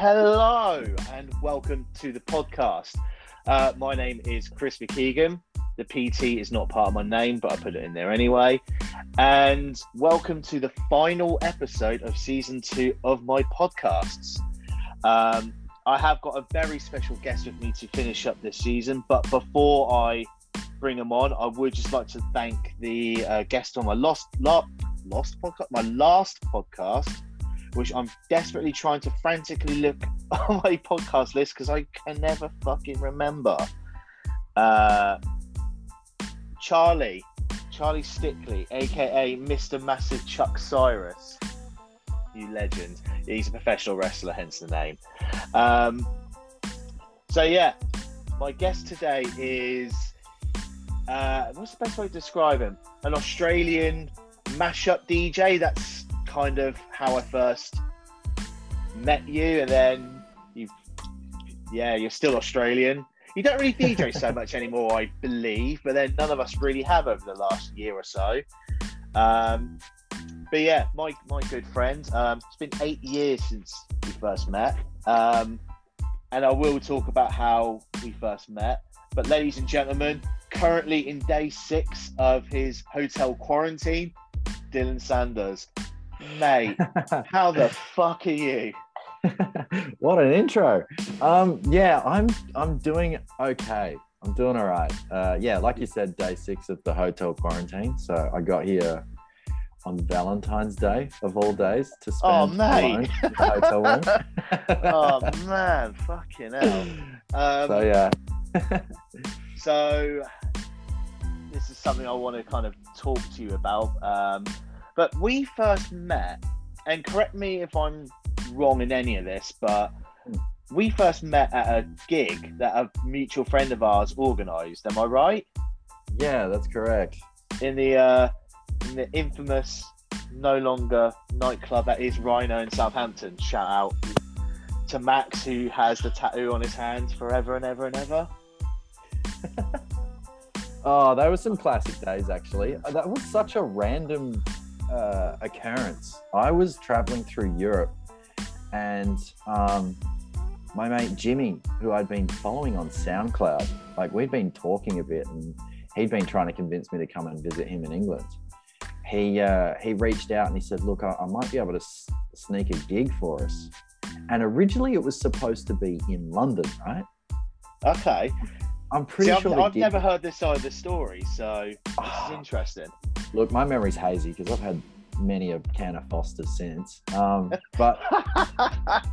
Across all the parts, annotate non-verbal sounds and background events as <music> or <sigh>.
Hello and welcome to the podcast. Uh, my name is Chris McKeegan. The PT is not part of my name, but I put it in there anyway. And welcome to the final episode of season two of my podcasts. Um, I have got a very special guest with me to finish up this season, but before I bring them on, I would just like to thank the uh, guest on my lost, lost podcast, my last podcast which I'm desperately trying to frantically look <laughs> on my podcast list because I can never fucking remember. Uh, Charlie, Charlie Stickley, aka Mr. Massive Chuck Cyrus, you legend. He's a professional wrestler, hence the name. Um, so yeah, my guest today is uh, what's the best way to describe him? An Australian mashup DJ. That's kind of how I first met you, and then you, yeah, you're still Australian. You don't really DJ so <laughs> much anymore, I believe, but then none of us really have over the last year or so. Um, but yeah, my my good friend. Um, it's been eight years since we first met, um, and I will talk about how we first met. But ladies and gentlemen, currently in day six of his hotel quarantine, Dylan Sanders. Mate, how the fuck are you? <laughs> what an intro. Um, yeah, I'm I'm doing okay. I'm doing all right. Uh, yeah, like you said, day six of the hotel quarantine. So I got here on Valentine's Day of all days to spend Oh, mate. in the hotel room. <laughs> oh <laughs> man, fucking hell. Um, so yeah, So this is something I want to kind of talk to you about. Um, but we first met, and correct me if I'm wrong in any of this, but we first met at a gig that a mutual friend of ours organised. Am I right? yeah, that's correct. In the uh, in the infamous, no longer nightclub that is Rhino in Southampton. Shout out to Max who has the tattoo on his hand forever and ever and ever. Oh, <laughs> that was some classic days actually. That was such a random uh, occurrence. I was traveling through Europe, and um, my mate Jimmy, who I'd been following on SoundCloud, like we'd been talking a bit, and he'd been trying to convince me to come and visit him in England. He uh, he reached out and he said, "Look, I, I might be able to s- sneak a gig for us." And originally, it was supposed to be in London, right? Okay. I'm pretty See, I've, sure I've never heard this side of the story, so this Ah. is interesting. Look, my memory's hazy because I've had many a can of Foster since. Um, but <laughs>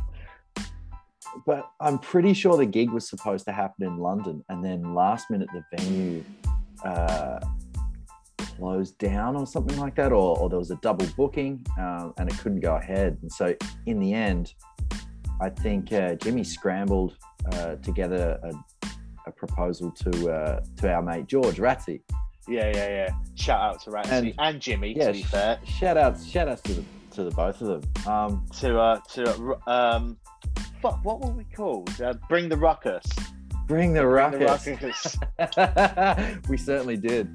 but I'm pretty sure the gig was supposed to happen in London, and then last minute the venue uh, closed down or something like that, or, or there was a double booking um, and it couldn't go ahead. And so in the end, I think uh, Jimmy scrambled uh, together a, a proposal to uh, to our mate George Ratty. Yeah, yeah, yeah. Shout out to Ratsy and, And- Jimmy, Yeah, to be fair. Shout outs, shout outs to the to the both of them. Um, To uh, to uh, um, fuck, what were we called? Uh, Bring the ruckus. bring the Bring ruckus. the ruckus. <laughs> <laughs> we certainly did.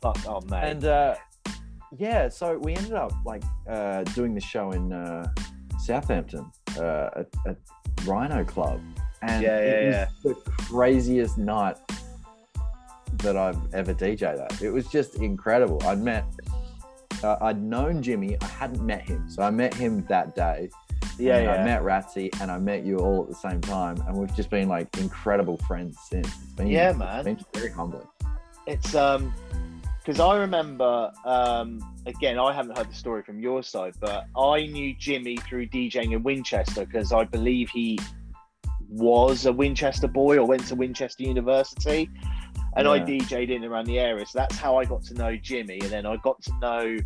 fuck, oh mate. And uh, yeah, so we ended up like uh, doing the show in uh, Southampton uh, at, at Rhino Club, and Yeah, yeah, it was the craziest night that I've ever DJed at. It was just incredible. I'd met. Uh, I'd known Jimmy. I hadn't met him, so I met him that day. yeah, yeah. I met Ratsy and I met you all at the same time, and we've just been like incredible friends since. It's been, Yeah, it's man. been very humbling. It's um because I remember um again I haven't heard the story from your side, but I knew Jimmy through DJing in Winchester because I believe he was a Winchester boy or went to Winchester University. And I DJ'd in around the area. So that's how I got to know Jimmy. And then I got to know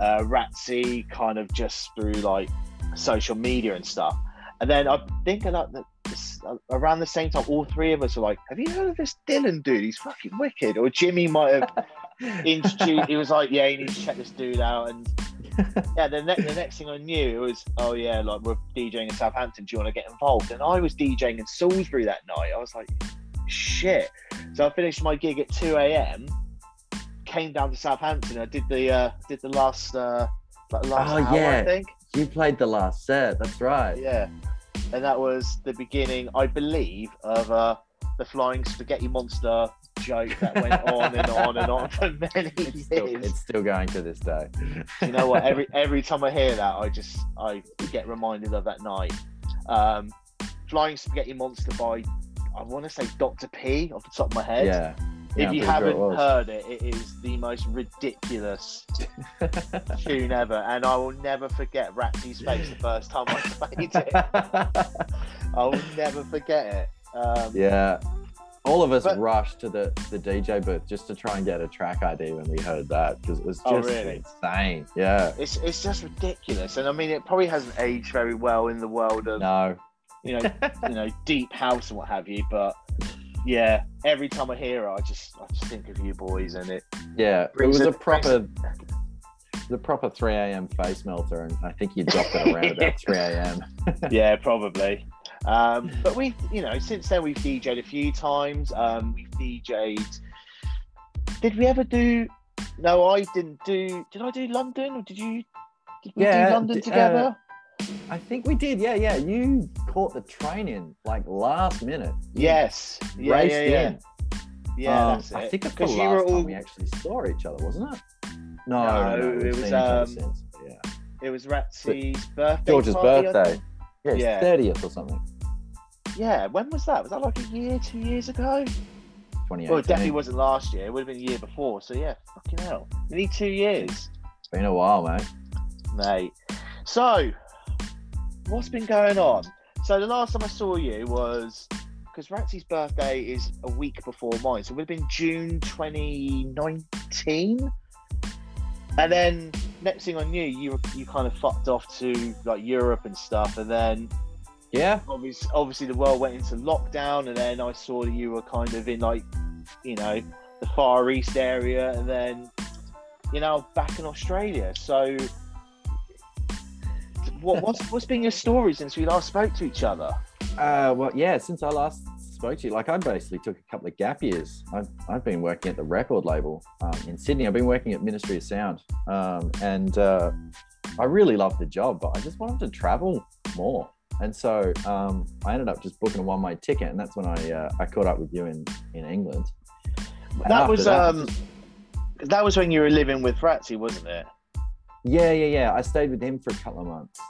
uh, Ratsy kind of just through like social media and stuff. And then I think that that this, around the same time, all three of us were like, "Have you heard of this Dylan dude? He's fucking wicked." Or Jimmy might have <laughs> introduced. he was like, "Yeah, you need to check this dude out." And <laughs> yeah, the, ne- the next thing I knew, it was, "Oh yeah, like we're DJing in Southampton. Do you want to get involved?" And I was DJing in Salisbury that night. I was like, "Shit!" So I finished my gig at two a.m. Came down to Southampton. I did the uh, did the last uh, like last Oh, hour, I think. You played the last set. That's right. Yeah. and that was the beginning, I believe, of uh, the flying spaghetti monster joke that went <laughs> on and on and on for many It's still, years. it's still going to this day. you know what? Every <laughs> every time I hear that, I just I get reminded of that night. Um, Flying Spaghetti Monster by I want to say Dr. P off the top of my head. Yeah. Yeah, if I'm you haven't it heard it, it is the most ridiculous <laughs> tune ever, and I will never forget Ratsy's face the first time I <laughs> played it. I will never forget it. Um, yeah. All of us But- rushed to the, the DJ booth just to try and get a track ID when we heard that because it was just Oh, really? insane. Yeah. It's it's just ridiculous, and I mean, it probably hasn't aged very well in the world of No. You know you know <laughs> deep house and what have you. But yeah, every time I hear it, I just I just think of you boys, and it Yeah. It was it- a proper the proper 3 a.m. face melter, and I think you dropped it around about <laughs> 3 a.m. yeah, probably. <laughs> Um, but we, you know, since then we've DJ'd a few times. Um, we've DJ'd. Did we ever do? No, I didn't do. Did I do London or did you? Did we Yeah, do London d- together? I think we did. Yeah, yeah. You caught the train in like last minute. You yes. Yeah, raced yeah, yeah. in. Yeah, Um, that's it. I think it's the last you were time all- we actually saw each other, wasn't it? No, No, no, it was, seen each other um. Yeah. It was Ratsy's birthday. George's party, birthday. Yeah, it's Yeah. 30th or something. Yeah. When was that? Was that like a year, two years ago? 2018. Well, it definitely wasn't last year. It would have been the year before. So yeah, fucking hell. Nearly two years. It's been a while, mate. mate. So, what's been going on? So the last time I saw you was because Ratsy's birthday is a week before mine, so it would have been June 2019. And then next thing I knew, you you kind of fucked off to like Europe and stuff, and then Yeah. obviously, obviously the world went into lockdown, and then I saw that you were kind of in like, you know, the Far East area, and then, you know, back in Australia. So, what, what's what's been your story since we last spoke to each other? Uh, well, yeah. Since I last spoke to you, like I basically took a couple of gap years. I've, I've been working at the record label um, in Sydney. I've been working at Ministry of Sound, um, and uh, I really loved the job, but I just wanted to travel more. And so um, I ended up just booking a one-way ticket, and that's when I uh, I caught up with you in in England. And that was that, um, that was when you were living with Ratsy, wasn't it? Yeah, yeah, yeah. I stayed with him for a couple of months.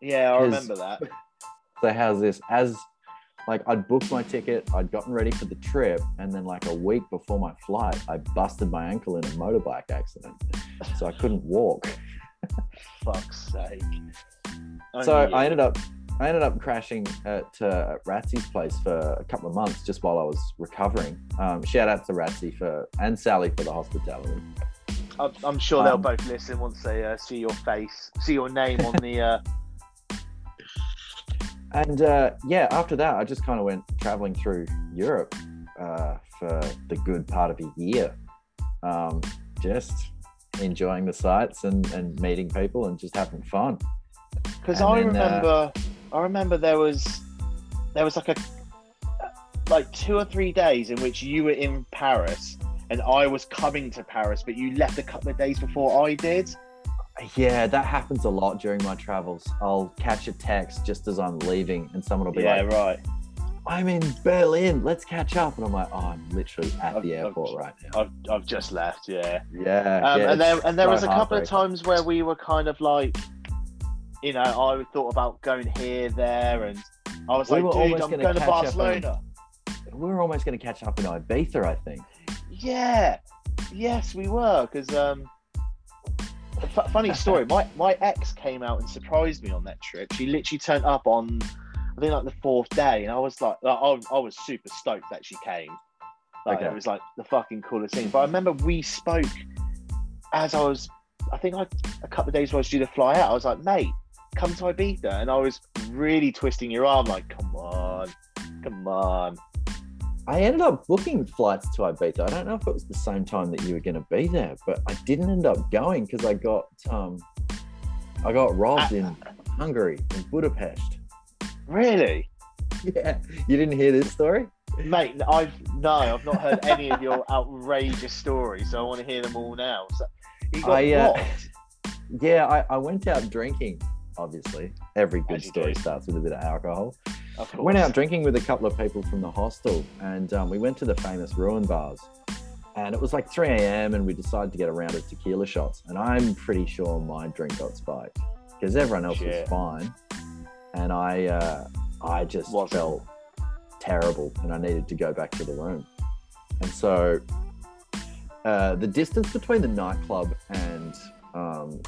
Yeah, I remember that. <laughs> So how's this? As like I'd booked my ticket, I'd gotten ready for the trip, and then like a week before my flight, I busted my ankle in a motorbike accident, so I couldn't walk. <laughs> Fuck's sake. so you. I ended up, I ended up crashing at, uh, Ratsy's place for a couple of months just while I was recovering. Um, shout out to Ratsy for and Sally for the hospitality. I'm, I'm sure they'll Um, both listen once they uh, see your face, see your name on the. Uh, <laughs> And uh, yeah, after that, I just kind of went traveling through Europe uh, for the good part of a year, um, just enjoying the sights and, and meeting people and just having fun. Because I then, uh, remember, I remember there was, there was like a, like two or three days in which you were in Paris and I was coming to Paris, but you left a couple of days before I did. Yeah, that happens a lot during my travels. I'll catch a text just as I'm leaving, and someone will be yeah, like, right. "I'm in Berlin. Let's catch up." And I'm like, "Oh, I'm literally at I've- the I've- airport right now." I've, I've just left. Yeah. Yeah, Um, yeah, and there and there was a couple of times where we were kind of like, you know, I thought about going here, there, and I was We like, dude, I'm going to catch up on- Barcelona. We were almost going to catch up in Ibiza, I think. Yeah, yes, we were. Because um, f- funny story, <laughs> my my ex came out and surprised me on that trip. She literally turned up on, I think like the fourth day, and I was like, like I, I was super stoked that she came. Like, Okay. It was like the fucking coolest thing. But I remember we spoke as I was, I think like a couple of days before I was due to fly out. I was like, mate, come to Ibiza, and I was really twisting your arm, like, come on, come on. I ended up booking flights to Ibiza. I don't know if it was the same time that you were going to be there, but I didn't end up going because I got um, I got robbed in <laughs> Hungary in Budapest. Really? Yeah, you didn't hear this story? Mate, I've no, I've not heard any of your <laughs> outrageous stories, so I want to hear them all now. So you got I, uh. Yeah, I, I went out drinking. Obviously, every good story starts with a bit of alcohol. Of went out drinking with a couple of people from the hostel, and um, we went to the famous ruin bars. And it was like 3 a.m. and we decided to get a round of tequila shots. And I'm pretty sure my drink got spiked because everyone else Shit. was fine, and I uh, I just Wasn't. felt terrible, and I needed to go back to the room. And so uh, the distance between the nightclub and um,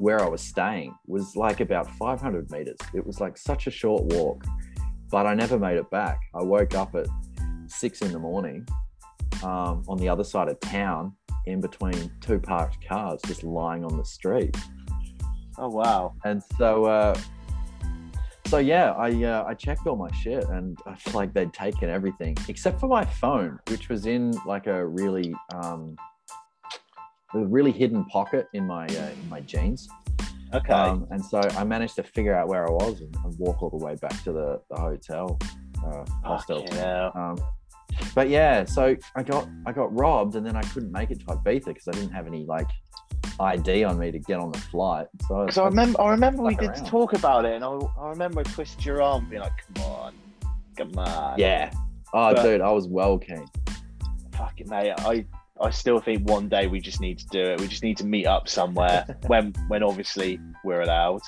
where I was staying was like about 500 meters. It was like such a short walk, but I never made it back. I woke up at six in the morning um, on the other side of town in between two parked cars just lying on the street. Oh wow. And so, uh, so yeah, I uh, I checked all my shit, and I feel like they'd taken everything except for my phone, which was in like a really um, a really hidden pocket in my uh, in my jeans. Okay. Um, and so I managed to figure out where I was and, and walk all the way back to the, the hotel uh, hostel. Hell. Um, but yeah, so I got I got robbed, and then I couldn't make it to Ibiza because I didn't have any like ID on me to get on the flight. So Because I remember, I remember we did around. talk about it, and I, I remember I twisted your arm, being like, "Come on, come on." Yeah. Oh, But- dude, I was well keen. fucking mate. I, I still think one day we just need to do it. We just need to meet up somewhere <laughs> when, when obviously we're allowed.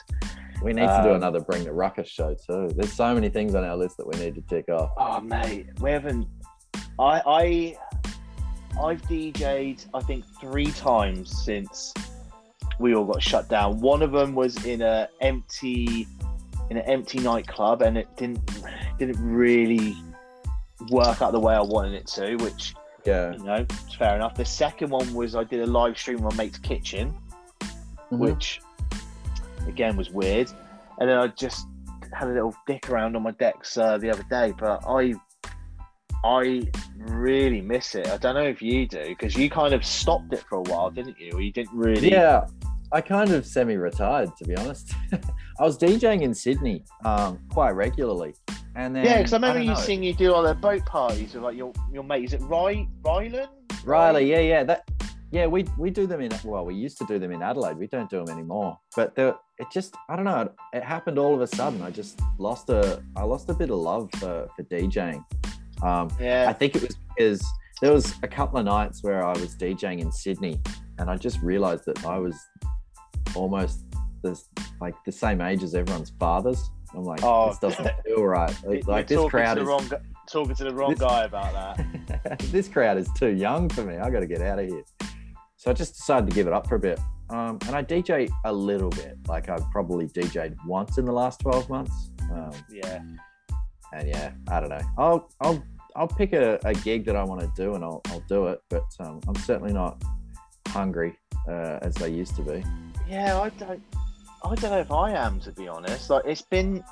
We need to do Um, another Bring the Ruckus show too. There's so many things on our list that we need to tick off. Oh mate, we haven't. I, I, I've DJ'd I think three times since we all got shut down. One of them was in a empty, in an empty nightclub, and it didn't didn't really work out the way I wanted it to, which Yeah. you know, it's fair enough. The second one was I did a live stream on my Mate's Kitchen, Mhm. which again was weird. And then I just had a little dick around on my decks uh, the other day, but I I really miss it. I don't know if you do because you kind of stopped it for a while, didn't you? Or you didn't really. Yeah. I kind of semi-retired to be honest. <laughs> I was DJing in Sydney um, quite regularly, and then Yeah, because I remember don't you know. seeing you do all the boat parties with like your your mate. Is it Ry Ryland? Riley, yeah, yeah, that, yeah, we we do them in well, we used to do them in Adelaide. We don't do them anymore. But the, it just, I don't know, it happened all of a sudden. I just lost a, I lost a bit of love for for DJing. Um, yeah, I think it was because there was a couple of nights where I was DJing in Sydney, and I just realised that I was almost this like the same age as everyone's fathers. I'm like, Oh. this doesn't <laughs> feel right. Like, this crowd is wrong, talking to the wrong This- guy about that. <laughs> this crowd is too young for me. I got to get out of here. So I just decided to give it up for a bit. Um, and I DJ a little bit. Like I've probably DJed once in the last 12 months. Um, Yeah. and yeah, I don't know. I'll I'll I'll pick a, a gig that I want to do and I'll, I'll do it. But um, I'm certainly not hungry uh, as I used to be. Yeah, I don't. I don't know if I am to be honest. Like it's been,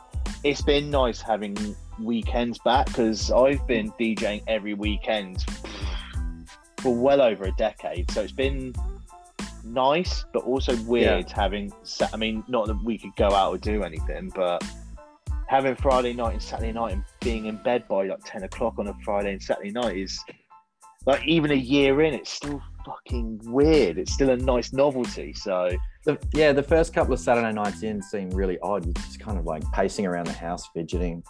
it's been nice having weekends back because I've been DJing every weekend for well over a decade. So it's been nice, but also weird having. I mean, not that we could go out or do anything, but having Friday night and Saturday night and being in bed by like ten o'clock on a Friday and Saturday night is like even a year in, it's still fucking weird. It's still a nice novelty. So. The, yeah, the first couple of Saturday nights in seem really odd. You're just kind of like pacing around the house, fidgeting,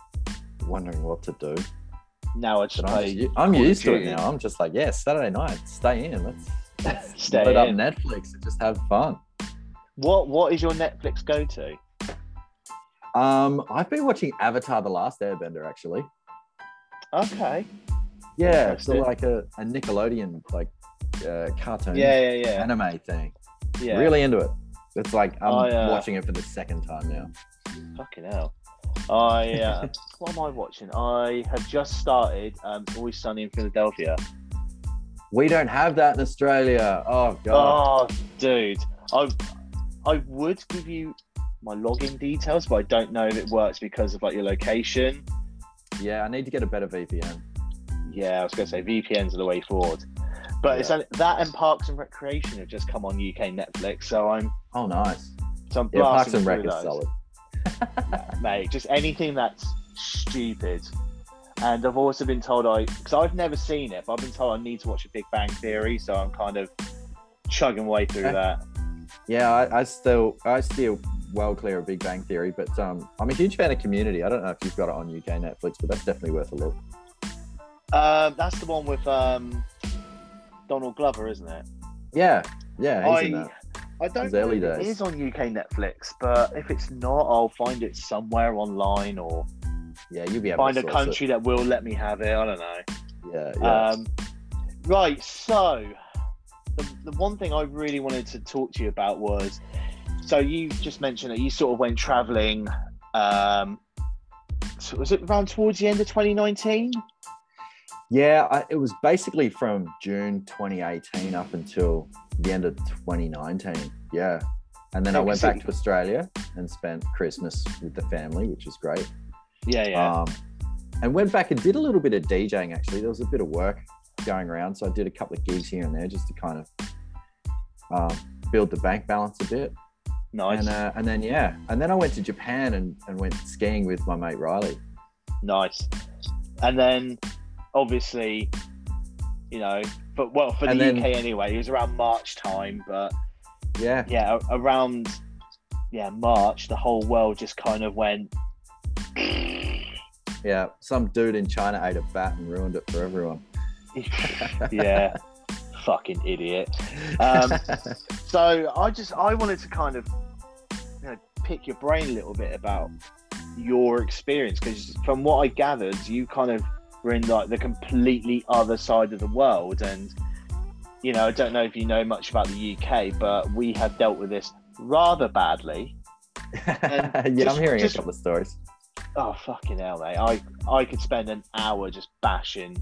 wondering what to do. Now it's I'm, just, I'm used to it now. I'm just like, yeah, Saturday night, stay in. Let's, <laughs> let's Stay load up. Netflix and just have fun. What What is your Netflix go to? Um, I've been watching Avatar: The Last Airbender actually. Okay. Yeah, it's Interesting. like a, a Nickelodeon like uh, cartoon Yeah, yeah, yeah. anime thing. yeah. Really into it. It's like I'm I, uh, watching it for the second time now. Fucking hell. I uh, <laughs> what am I watching? I have just started. Um, Always Sunny in Philadelphia. We don't have that in Australia. Oh god. Oh, dude. I I would give you my login details, but I don't know if it works because of like your location. Yeah, I need to get a better VPN. Yeah, I was gonna say VPNs are the way forward. But it's only, that and Parks and Recreation have just come on UK Netflix, so I'm Oh, nice. so I'm Yeah, Parks and Rec is those. solid. <laughs> mate. Just anything that's stupid. And I've also been told I, because I've never seen it, but I've been told I need to watch a Big Bang Theory, so I'm kind of chugging way through Okay. that. Yeah, I, I still, I still well clear of Big Bang Theory, but um, I'm a huge fan of Community. I don't know if you've got it on UK Netflix, but that's definitely worth a look. Um, that's the one with um, Donald Glover, isn't it? Yeah, yeah, I. I don't know if it is on UK Netflix, but if it's not, I'll find it somewhere online or Yeah, you'll be able find a country that will let me have it. I don't know. Yeah, yeah. Um, right, so the, the one thing I really wanted to talk to you about was so you just mentioned that you sort of went traveling. Um, so was it around towards the end of 2019? Yeah, I, it was basically from June 2018 up until the end of 2019. Yeah. And then I went back to Australia and spent Christmas with the family, which was great. Yeah, yeah. Um, and went back and did a little bit of DJing actually. There was a bit of work going around. So I did a couple of gigs here and there just to kind of um, build the bank balance a bit. nice, And, uh, and then, yeah. And then I went to Japan and, and went skiing with my mate Riley. nice. And then obviously, you know, but well, for the then- UK anyway, it was around March time, but Yeah. yeah, around yeah March, the whole world just kind of went. <sniffs> Yeah. Some dude in China ate a bat and ruined it for everyone. <laughs> yeah, fucking idiot. Um, <laughs> So I just I wanted to kind of you know pick your brain a little bit about your experience because from what I gathered, you kind of were in like the completely other side of the world, and you know I don't know if you know much about the UK, but we have dealt with this rather badly. <laughs> yeah, just- I'm hearing just- a couple of stories. Oh fucking hell, mate! I I could spend an hour just bashing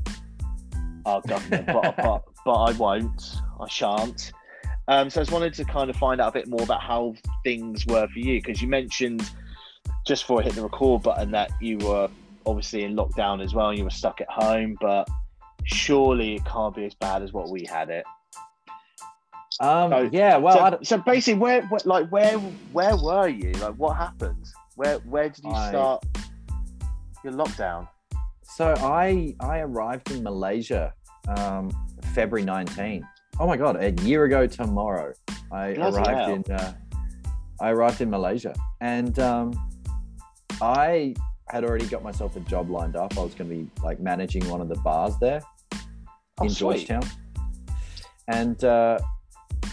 our government, but, but but I won't. I shan't. Um, so I just wanted to kind of find out a bit more about how things were for you because you mentioned just before I hit the record button that you were obviously in lockdown as well and you were stuck at home, but surely it can't be as bad as what we had it. Um, So- yeah, well, so, so basically, where, where like where where were you? Like what happened? Where where did you I- start your lockdown? so I I arrived in Malaysia um, February 19. Oh my god, a year ago tomorrow, I Bloody arrived hell. in uh, I arrived in Malaysia, and um, I had already got myself a job lined up. I was going to be like managing one of the bars there Oh, in sweet. Georgetown, and uh,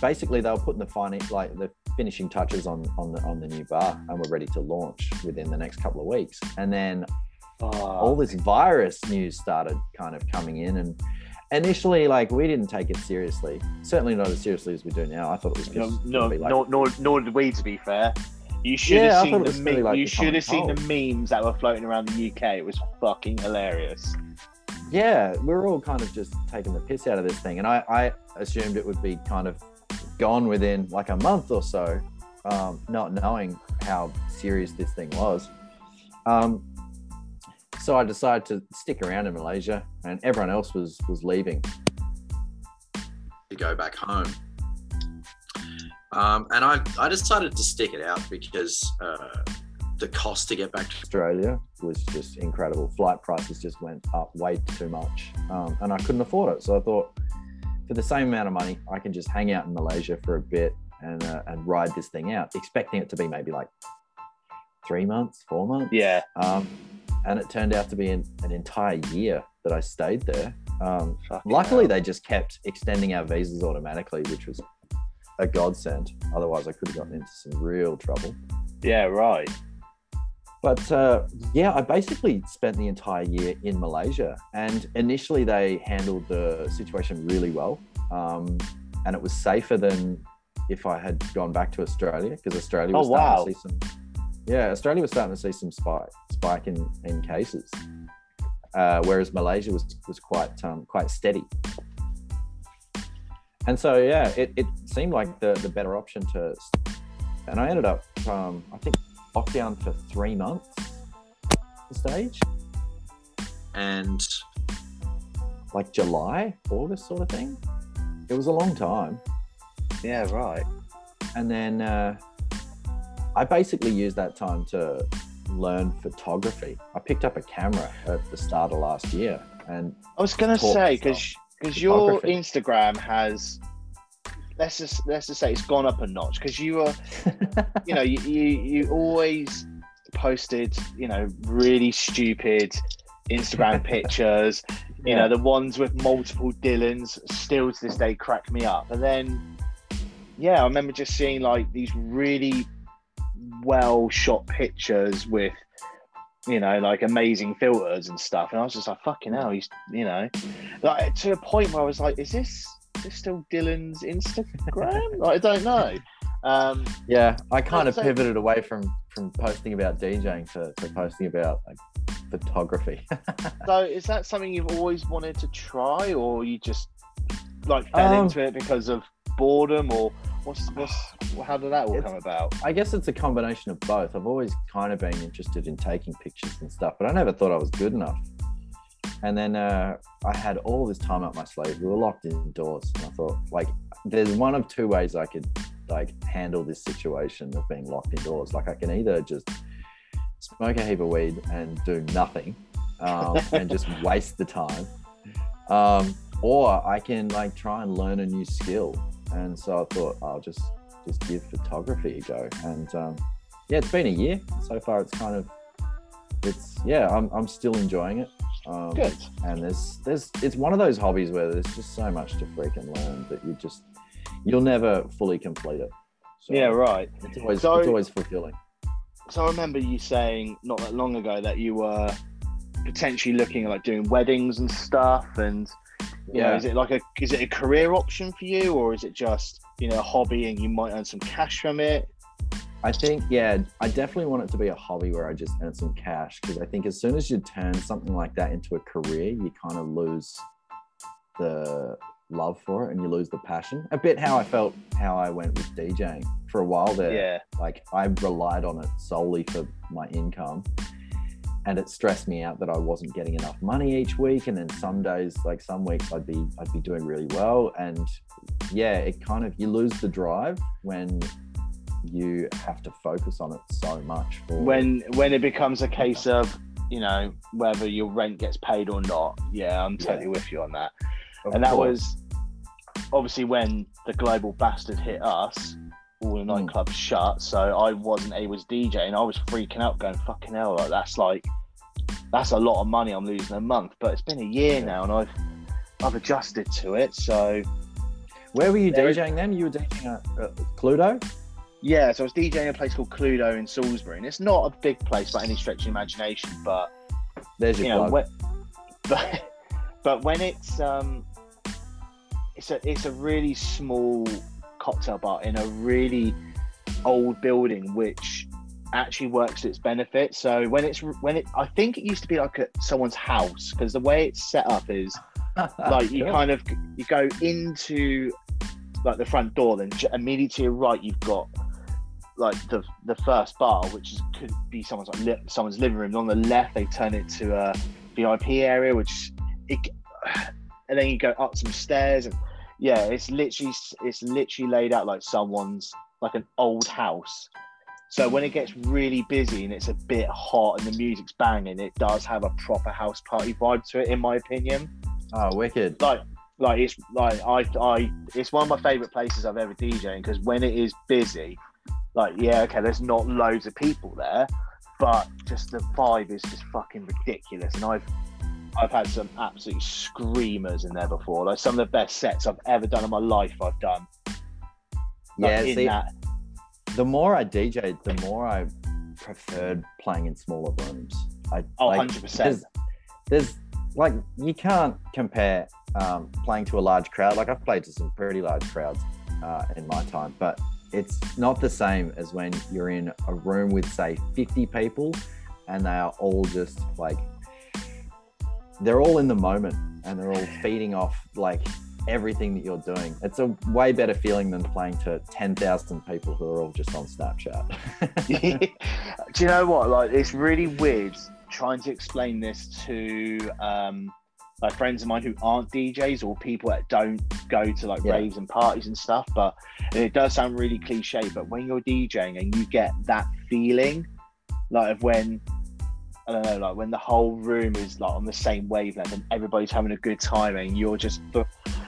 basically they were putting the final like the finishing touches on on the on the new bar, and we're ready to launch within the next couple of weeks. And then all Oh, this virus news started kind of coming in, and initially like we didn't take it seriously. Certainly not as seriously as we do now. I thought it was just no, no, like, nor, nor, nor did we. To be fair, you should Yeah, have seen the really like you should have common seen the memes that were floating around the UK. It was fucking hilarious. yeah, we're all kind of just taking the piss out of this thing, and I, I assumed it would be kind of gone within like a month or so, um, not knowing how serious this thing was. Um, so I decided to stick around in Malaysia, and everyone else was was leaving to go back home. Um, and I, I decided to stick it out because uh, the cost to get back to Australia was just incredible. Flight prices just went up way too much, um, and I couldn't afford it. So I thought, for the same amount of money, I can just hang out in Malaysia for a bit and uh, and ride this thing out, expecting it to be maybe like three months, four months. Yeah. Um, and it turned out to be an, an entire year that I stayed there. Um, luckily, hell. they just kept extending our visas automatically, which was a godsend. Otherwise, I could have gotten into some real trouble. Yeah, right. But uh, yeah, I basically spent the entire year in Malaysia, and initially they handled the situation really well, um, and it was safer than if I had gone back to Australia because Australia Oh, was starting wow. to see some. Yeah, Australia was starting to see some spike spike in in cases, uh, whereas Malaysia was was quite um, quite steady. And so yeah, it, it seemed like the the better option to, and I ended up um, I think lockdown for three months the stage, and like July, August sort of thing. It was a long time. Yeah, right. And then uh, I basically used that time to learn photography. I picked up a camera at the start of last year, and I was gonna say because because your Instagram has let's just let's just say it's gone up a notch because you were, you know, you, you you always posted, you know, really stupid Instagram <laughs> pictures. You Yeah. know, the ones with multiple Dylans still to this day crack me up. And then, yeah, I remember just seeing like these really well shot pictures with, you know, like amazing filters and stuff. And I was just like, fucking hell, he's, you know, like to a point where I was like, is this, is this still Dylan's Instagram? <laughs> like, I don't know. Um, Yeah, I kind of So- pivoted away from from posting about DJing to, to posting about like photography. <laughs> so is that something you've always wanted to try or you just like fell Um, into it because of boredom or what's, what's, how did that all It's- come about? I guess it's a combination of both. I've always kind of been interested in taking pictures and stuff, but I never thought I was good enough. And then uh, I had all this time up my sleeve. We were locked indoors, and I thought, like, there's one of two ways I could like handle this situation of being locked indoors. Like, I can either just smoke a heap of weed and do nothing, um, <laughs> and just waste the time, um, or I can like try and learn a new skill. And so I thought I'll just just give photography a go. And um, yeah, it's been a year so far. It's kind of it's yeah, I'm I'm still enjoying it. Um, Good. And there's there's it's one of those hobbies where there's just so much to freaking learn that you just you'll never fully complete it. So Yeah, right. It's always So- it's always fulfilling. So I remember you saying not that long ago that you were potentially looking at like doing weddings and stuff and you know, Yeah. is it like a is it a career option for you or is it just, you know, a hobby and you might earn some cash from it? I think, yeah, I definitely want it to be a hobby where I just earn some cash because I think as soon as you turn something like that into a career, you kind of lose the love for it and you lose the passion. A bit how I felt how I went with DJing for a while there. Yeah. Like I relied on it solely for my income. And it stressed me out that I wasn't getting enough money each week. And then some days, like some weeks, I'd be I'd be doing really well. And yeah, it kind of you lose the drive when you have to focus on it so much for When when it becomes a case of, you know, whether your rent gets paid or not. Yeah, I'm totally with you on that. Of and that was obviously when the global bastard hit us all the Mm. nightclubs shut so i wasn't able to dj and i was freaking out going fucking hell like that's like that's a lot of money i'm losing a month but it's been a year now and i've i've adjusted to it so Where were you There is- DJing then? You were DJing at uh, Cluedo? yeah so i was djing a place called cluedo in salisbury and it's not a big place by any stretch of the imagination but There's your you know, when, <laughs> but but when it's um, it's a it's a really small cocktail bar in a really old building, which actually works to its benefit. So when it's when it, I think it used to be like at someone's house because the way it's set up is <laughs> like you Cool. kind of you go into like the front door, then immediately to your right you've got like the the first bar, which is, could be someone's like li- someone's living room. And On the left, they turn it to a VIP area, which it, <sighs> and then you go up some stairs, and yeah, it's literally it's literally laid out like someone's like an old house. So when it gets really busy and it's a bit hot and the music's banging, it does have a proper house party vibe to it, in my opinion Oh, wicked. like like it's like I I it's one of my favorite places I've ever DJing because when it is busy, like yeah, okay, there's not loads of people there, but just the vibe is just fucking ridiculous. And I've I've had some absolute screamers in there before. Like some of the best sets I've ever done in my life. I've done. Like, Yeah, see, that. the more I DJed, the more I preferred playing in smaller rooms. I Oh, like, 100 percent. there's, there's like you can't compare um, playing to a large crowd. Like I've played to some pretty large crowds uh, in my time, but it's not the same as when you're in a room with say 50 people and they are all just like they're all in the moment and they're all feeding off like everything that you're doing. It's a way better feeling than playing to 10,000 people who are all just on Snapchat. <laughs> Do you know what? Like, it's really weird trying to explain this to um, like friends of mine who aren't DJs or people that don't go to like Yeah. raves and parties and stuff. But and it does sound really cliche. But when you're DJing and you get that feeling, like of when I don't know, like when the whole room is like on the same wavelength and everybody's having a good time and you're just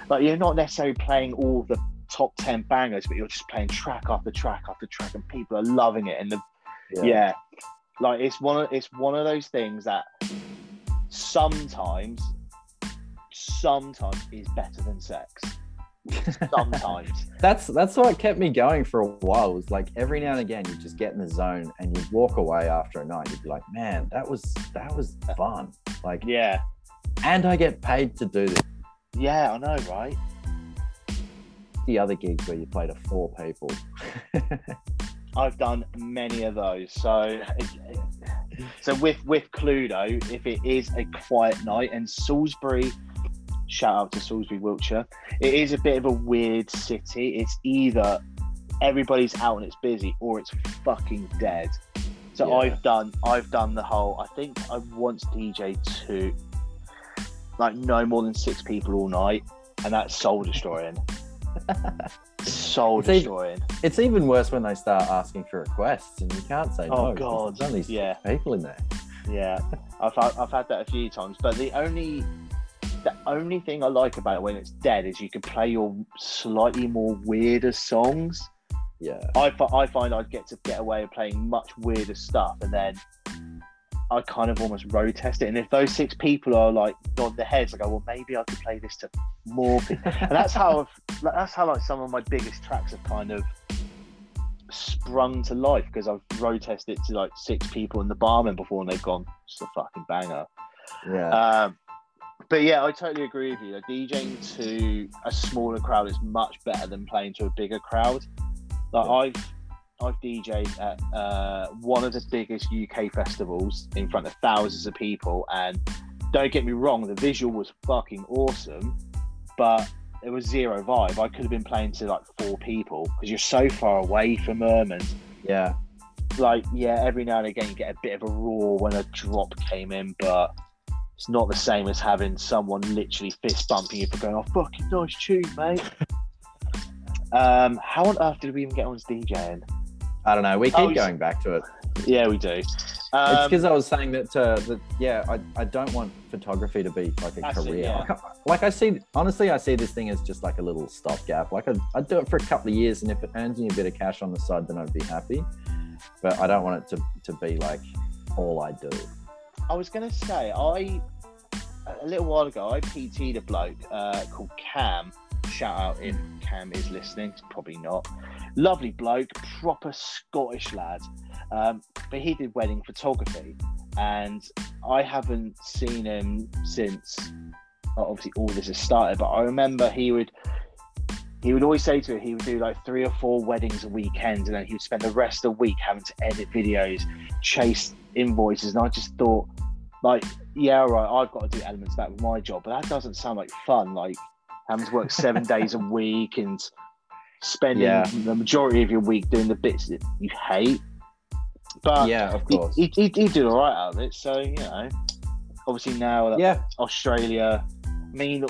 like you're not necessarily playing all the top ten bangers, but you're just playing track after track after track, and people are loving it. And the yeah, like it's one of it's one of those things that sometimes sometimes is better than sex. Sometimes. <laughs> that's that's what kept me going for a while. Was like every now and again you just get in the zone and you walk away after a night. You'd be like, man, that was that was fun. Like yeah, and I get paid to do this. yeah, I know, right? The other gigs where you play to four people. <laughs> I've done many of those. So, <laughs> so with with Cluedo, if it is a quiet night, and Salisbury, shout out to Salisbury, Wiltshire, it is a bit of a weird city. It's either everybody's out and it's busy, or it's fucking dead. So Yeah. I've done I've done the whole. I think I once DJ to like no more than six people all night, and that's soul destroying. <laughs> soul It's even- destroying. it's even worse when they start asking for requests and you can't say Oh, no. because God. there's only six Yeah. people in there. Yeah, I've had, I've had that a few times, but the only the only thing I like about it when it's dead is you can play your slightly more weirder songs. Yeah. I, I find I'd get to get away with playing much weirder stuff, and then I kind of almost road test it. And if those six people are like nod their heads, I go, well, maybe I could play this to more people. <laughs> and that's how I've, like, that's how like some of my biggest tracks have kind of sprung to life because I've road tested it to like six people in the barman before, and they've gone, it's a fucking banger. Yeah. Um, but yeah, I totally agree with you. Like, DJing to a smaller crowd is much better than playing to a bigger crowd. Like Yeah. I've I've DJed at uh, one of the biggest UK festivals in front of thousands of people, and don't get me wrong, the visual was fucking awesome, but it was zero vibe. I could have been playing to like four people because you're so far away from them, and yeah. like yeah, every now and again you get a bit of a roar when a drop came in, but it's not the same as having someone literally fist bumping you for going, "Oh, fucking nice tune, mate." um, how on earth did we even get on DJing? I don't know. We keep Oh, going back to it. Yeah, we do. it's Um, because I was saying that, uh, that yeah, I, I don't want photography to be like a it, career. yeah. Like, <laughs> I- like I see, honestly, I see this thing as just like a little stopgap. Like I'd, I'd do it for a couple of years, and if it earns me a bit of cash on the side, then I'd be happy. But I don't want it to, to be like all I do. I was gonna say I a little while ago I PT'd a bloke uh, called Cam. Shout out if Cam is listening. Probably not. Lovely bloke, proper Scottish lad. Um, but he did wedding photography, and I haven't seen him since. Obviously, all this has started. But I remember he would. He would always say to it, he would do like three or four weddings a weekend, and then he would spend the rest of the week having to edit videos, chase invoices. And I just thought, like, yeah, all right, I've got to do elements of that with my job, but that doesn't sound like fun. Like having to work seven <laughs> days a week and spending Yeah. the majority of your week doing the bits that you hate. But yeah, of course. he, he, he did all right out of it. So you know, obviously now that yeah, Australia, I mean,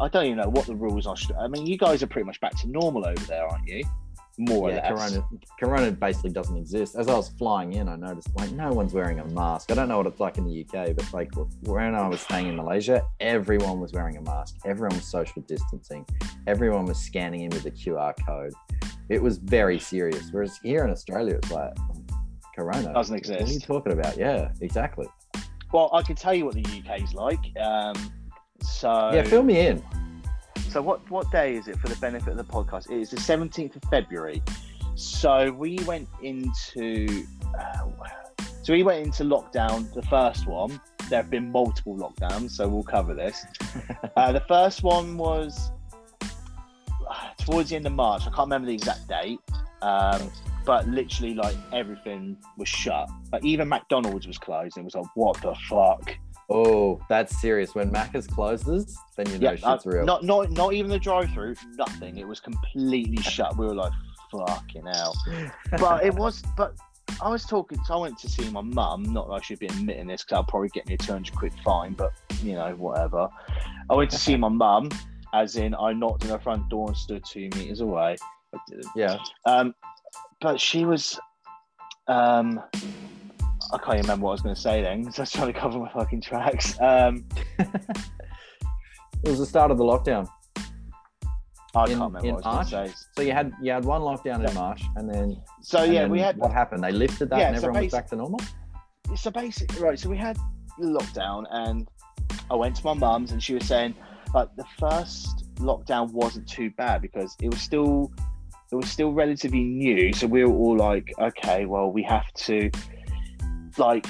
I don't even know what the rules are. I mean, you guys are pretty much back to normal over there, aren't you? More yeah. Corona, Corona basically doesn't exist. As I was flying in, I noticed like no one's wearing a mask. I don't know what it's like in the UK, but like when I was staying in Malaysia, everyone was wearing a mask. Everyone was social distancing. Everyone was scanning in with a QR code. It was very serious. Whereas here in Australia, it's like Corona Doesn't exist. What are you talking about? Yeah, exactly. Well, I can tell you what the UK's like. Um, so Yeah, fill me in. So what what day is it for the benefit of the podcast? It is the seventeenth of February. So we went into uh, so we went into lockdown. The first one. There have been multiple lockdowns, so we'll cover this. <laughs> uh, the first one was uh, towards the end of March. I can't remember the exact date, um, but literally like everything was shut. Like even McDonald's was closed. It was like what the fuck. Oh, that's serious. When Macca's closes, then you know Yeah, shit's uh, real. Not not not even the drive-through. Nothing. It was completely shut. We were like, fucking hell. But it was. But I was talking. So I went to see my mum. Not that I should be admitting this because I'll probably get me a two hundred quid fine. But you know, whatever. I went to see my mum, as in I knocked on her front door and stood two meters away. Yeah. Um, but she was. Um, I can't even remember what I was going to say then. 'cause I was trying to cover my fucking tracks. Um, It was the start of the lockdown. I In- can't remember in what I was going to say. So you had you had one lockdown Yeah. in March, and then So and yeah, then we had what happened? They lifted that, Yeah, and so everyone was back to normal. It's so basically right. So we had lockdown, and I went to my mum's, and she was saying like the first lockdown wasn't too bad because it was still it was still relatively new. So we were all like, okay, well we have to like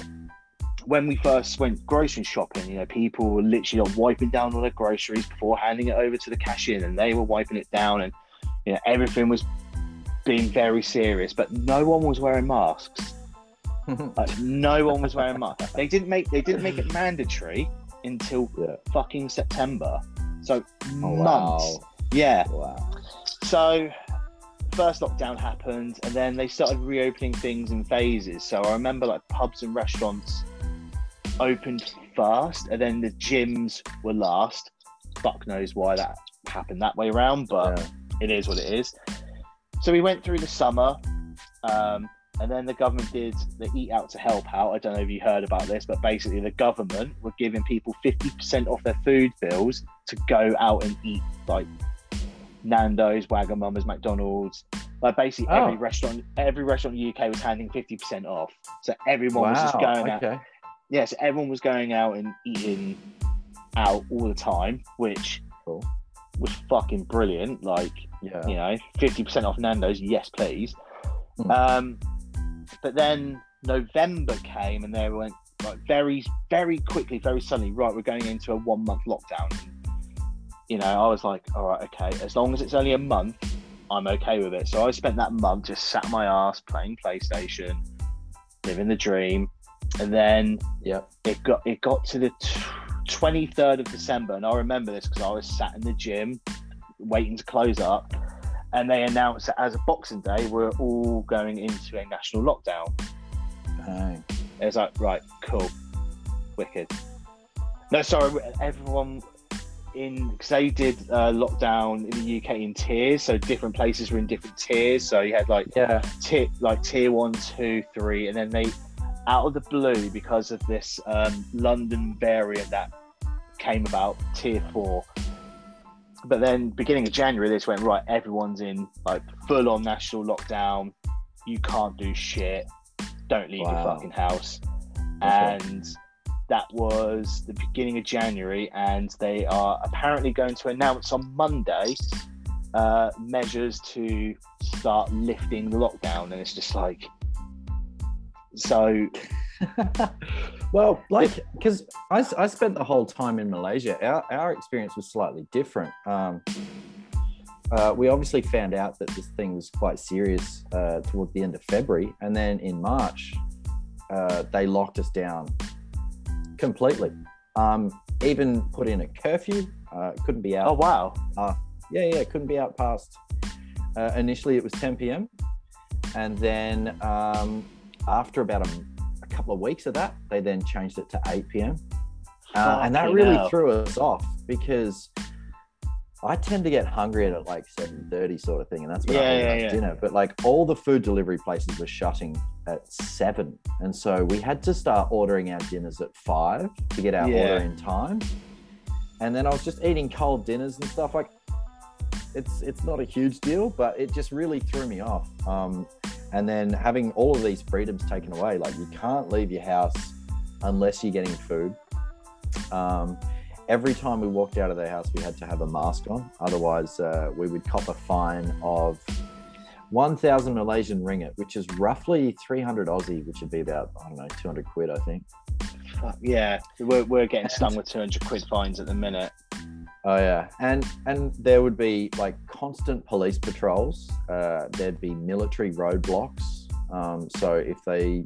when we first went grocery shopping, you know, people were literally like wiping down all their groceries before handing it over to the cashier, and they were wiping it down, and you know, everything was being very serious, but no one was wearing masks. <laughs> Like, no one was wearing masks. They didn't make they didn't make it <laughs> mandatory until Yeah. fucking September. So Oh, months. wow. Yeah. Wow. So first lockdown happened and then they started reopening things in phases. So I remember like pubs and restaurants opened first and then the gyms were last. Fuck knows why that happened that way around, but Yeah. it is what it is. So we went through the summer, um, and then the government did the Eat Out to Help Out. I don't know if you heard about this, but basically the government were giving people 50% off their food bills to go out and eat like Nando's, Wagamama's, McDonald's. Like basically every Oh. restaurant, every restaurant in the UK was handing 50% off. So everyone was just Wow. going out. Okay. Yeah, so everyone was going out and eating out all the time, which Cool. was fucking brilliant. Like Yeah. you know, fifty percent off Nando's, yes, please. Hmm. Um, but then November came, and they went like very, very quickly, very suddenly. Right, we're going into a one month lockdown. You know, I was like, all right, okay, as long as it's only a month, I'm okay with it. So I spent that month just sat on my ass playing PlayStation, living the dream, and then Yep. it got it got to the twenty third of December, and I remember this because I was sat in the gym waiting to close up, and they announced that as a Boxing Day, we're all going into a national lockdown. Bang. It was like, right, cool, wicked. No, sorry, everyone in because they did uh, lockdown in the UK in tiers, so different places were in different tiers. So you had like Yeah. tier like tier one, two, three, and then they out of the blue because of this um, London variant that came about tier four. But then beginning of January, this went right. Everyone's in like full on national lockdown. You can't do shit. Don't leave your fucking house. Okay. And that was the beginning of January, and they are apparently going to announce on Monday uh, measures to start lifting the lockdown, and it's just like, so <laughs> well, like, because I, I spent the whole time in Malaysia. Our, our experience was slightly different. Um, uh, we obviously found out that this thing was quite serious uh, towards the end of February. And then in March, uh, they locked us down completely. Um, even put in a curfew, uh, couldn't be out oh wow, Uh, yeah, yeah, couldn't be out past. Uh, initially, it was 10 p.m. And then um, after about a, a couple of weeks of that, they then changed it to 8 p.m. Uh, and that really hell. threw us off because I tend to get hungry at like 7.30 sort of thing. And that's when Yeah, I yeah, have yeah. dinner. But like all the food delivery places were shutting at 7. And so we had to start ordering our dinners at 5 to get our Yeah. order in time. And then I was just eating cold dinners and stuff like it's it's not a huge deal, but it just really threw me off. Um, and then having all of these freedoms taken away, like you can't leave your house unless you're getting food. Um, every time we walked out of the house, we had to have a mask on. Otherwise, uh, we would cop a fine of 1,000 Malaysian ringgit, which is roughly 300 Aussie, which would be about, I don't know, 200 quid, I think. Yeah, we're, we're getting stung with two hundred quid fines at the minute. Oh yeah, and and there would be like constant police patrols. Uh, there'd be military roadblocks. Um, so if they,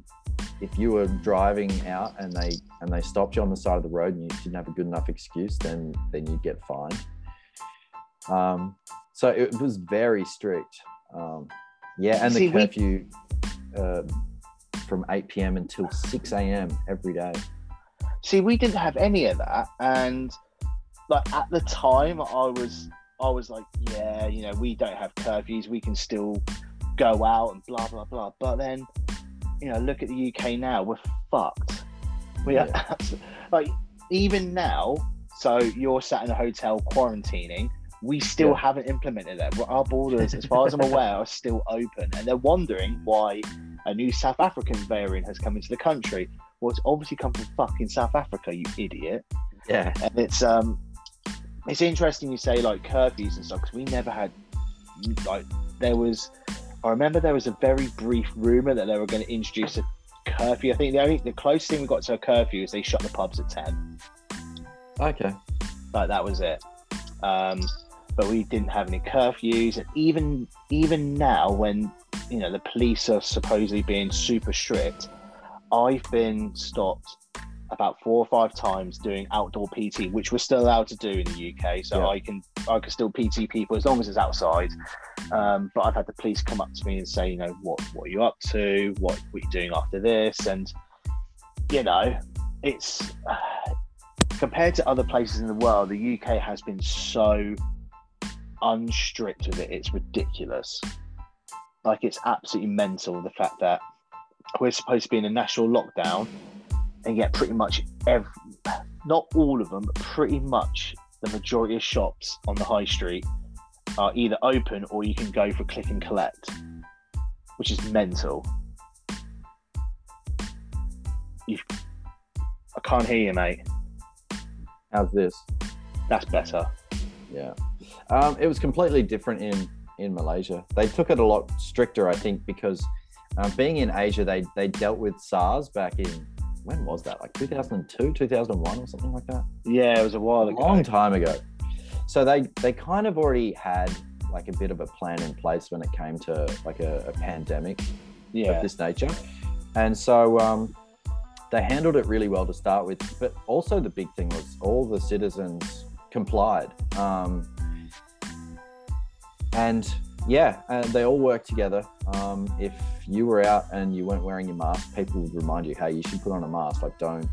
if you were driving out and they and they stopped you on the side of the road and you didn't have a good enough excuse, then then you'd get fined. Um, so it was very strict. Um, yeah, and the See, we- curfew uh, from eight p.m. until six a.m. every day. See, we didn't have any of that, and like at the time, I was I was like, yeah, you know, we don't have curfews, we can still go out and blah blah blah. But then, you know, look at the UK now, we're fucked. We are Yeah. abs- like even now. So you're sat in a hotel quarantining. We still Yeah. haven't implemented that. Our borders, as far as I'm <laughs> aware, are still open, and they're wondering why a new South African variant has come into the country. Well, it's obviously come from fucking South Africa, you idiot. Yeah. And it's um, it's interesting you say like curfews and stuff because we never had like there was. I remember there was a very brief rumor that they were going to introduce a curfew. I think the only the closest thing we got to a curfew is they shut the pubs at ten. Okay. Like that was it. Um, but we didn't have any curfews, and even even now, when you know the police are supposedly being super strict, I've been stopped about four or five times doing outdoor PT, which we're still allowed to do in the UK. So Yeah. I can I can still PT people as long as it's outside. Um, but I've had the police come up to me and say, you know, what what are you up to? What what are you doing after this? And you know, it's <sighs> compared to other places in the world, the UK has been so unstrict with it. It's ridiculous. Like it's absolutely mental the fact that we're supposed to be in a national lockdown, and yet pretty much every, not all of them, but pretty much the majority of shops on the high street are either open or you can go for click and collect, which is mental. You, I can't hear you, mate. How's this? That's better. Yeah. Um, it was completely different in in Malaysia. They took it a lot stricter, I think, because um, being in Asia, they they dealt with SARS back in when was that? Like 2002, 2001, or something like that. Yeah, it was a while a ago. long time ago. So they they kind of already had like a bit of a plan in place when it came to like a, a pandemic Yeah, of this nature, and so um, they handled it really well to start with. But also the big thing was all the citizens complied, um, and yeah, and they all work together. Um, if you were out and you weren't wearing your mask, people would remind you, "Hey, you should put on a mask." Like, don't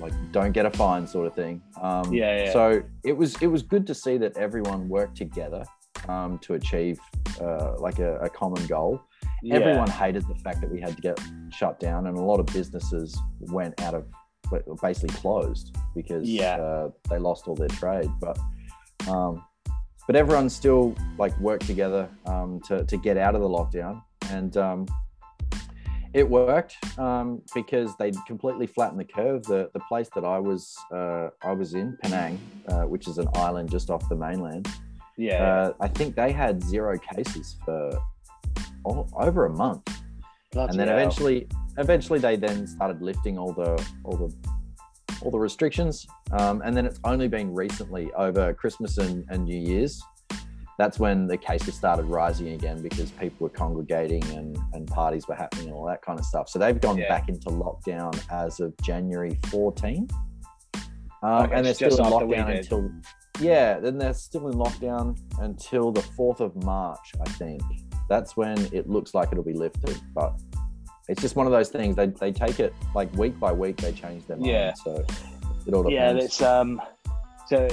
like don't get a fine, sort of thing. Um, Yeah, yeah. So it was it was good to see that everyone worked together um, to achieve uh, like a, a common goal yeah. everyone hated the fact that we had to get shut down and a lot of businesses went out of basically closed because Yeah. uh, they lost all their trade but um, but everyone still like worked together um, to, to get out of the lockdown. And um, it worked um, because they completely flattened the curve. The, the place that i was uh, i was in penang uh, which is an island just off the mainland yeah, uh, i think they had zero cases for oh, over a month. Bloody and then hell. eventually eventually they then started lifting all the all the all the restrictions um, and then it's only been recently over christmas and, and new year's that's when the cases started rising again because people were congregating and, and parties were happening and all that kind of stuff so they've gone Yeah. back into lockdown as of january 14 um, Okay, and they're it's just still in after we lockdown did. until yeah then they're still in lockdown until the 4th of march i think that's when it looks like it'll be lifted but it's just one of those things they, they take it like week by week they change their mind Yeah. so it all depends. yeah, it's um, so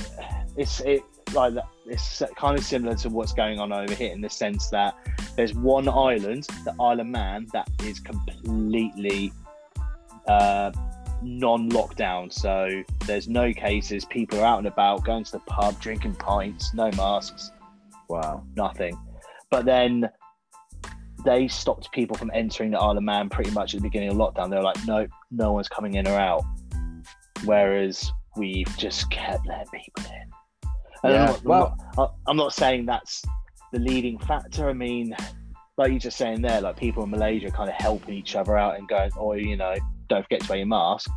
it's it like that. It's kind of similar to what's going on over here in the sense that there's one island, the Isle of Man, that is completely uh, non-lockdown. So there's no cases. People are out and about, going to the pub, drinking pints, no masks, wow nothing. But then they stopped people from entering the Isle of Man pretty much at the beginning of lockdown. They were like, no, no one's coming in or out. Whereas we've just kept letting people in. And I'm Yeah, not- I'm well- not- I'm not saying that's the leading factor. I mean, like you're just saying there, like people in Malaysia kind of helping each other out and going, oh, you know, don't forget to wear your mask.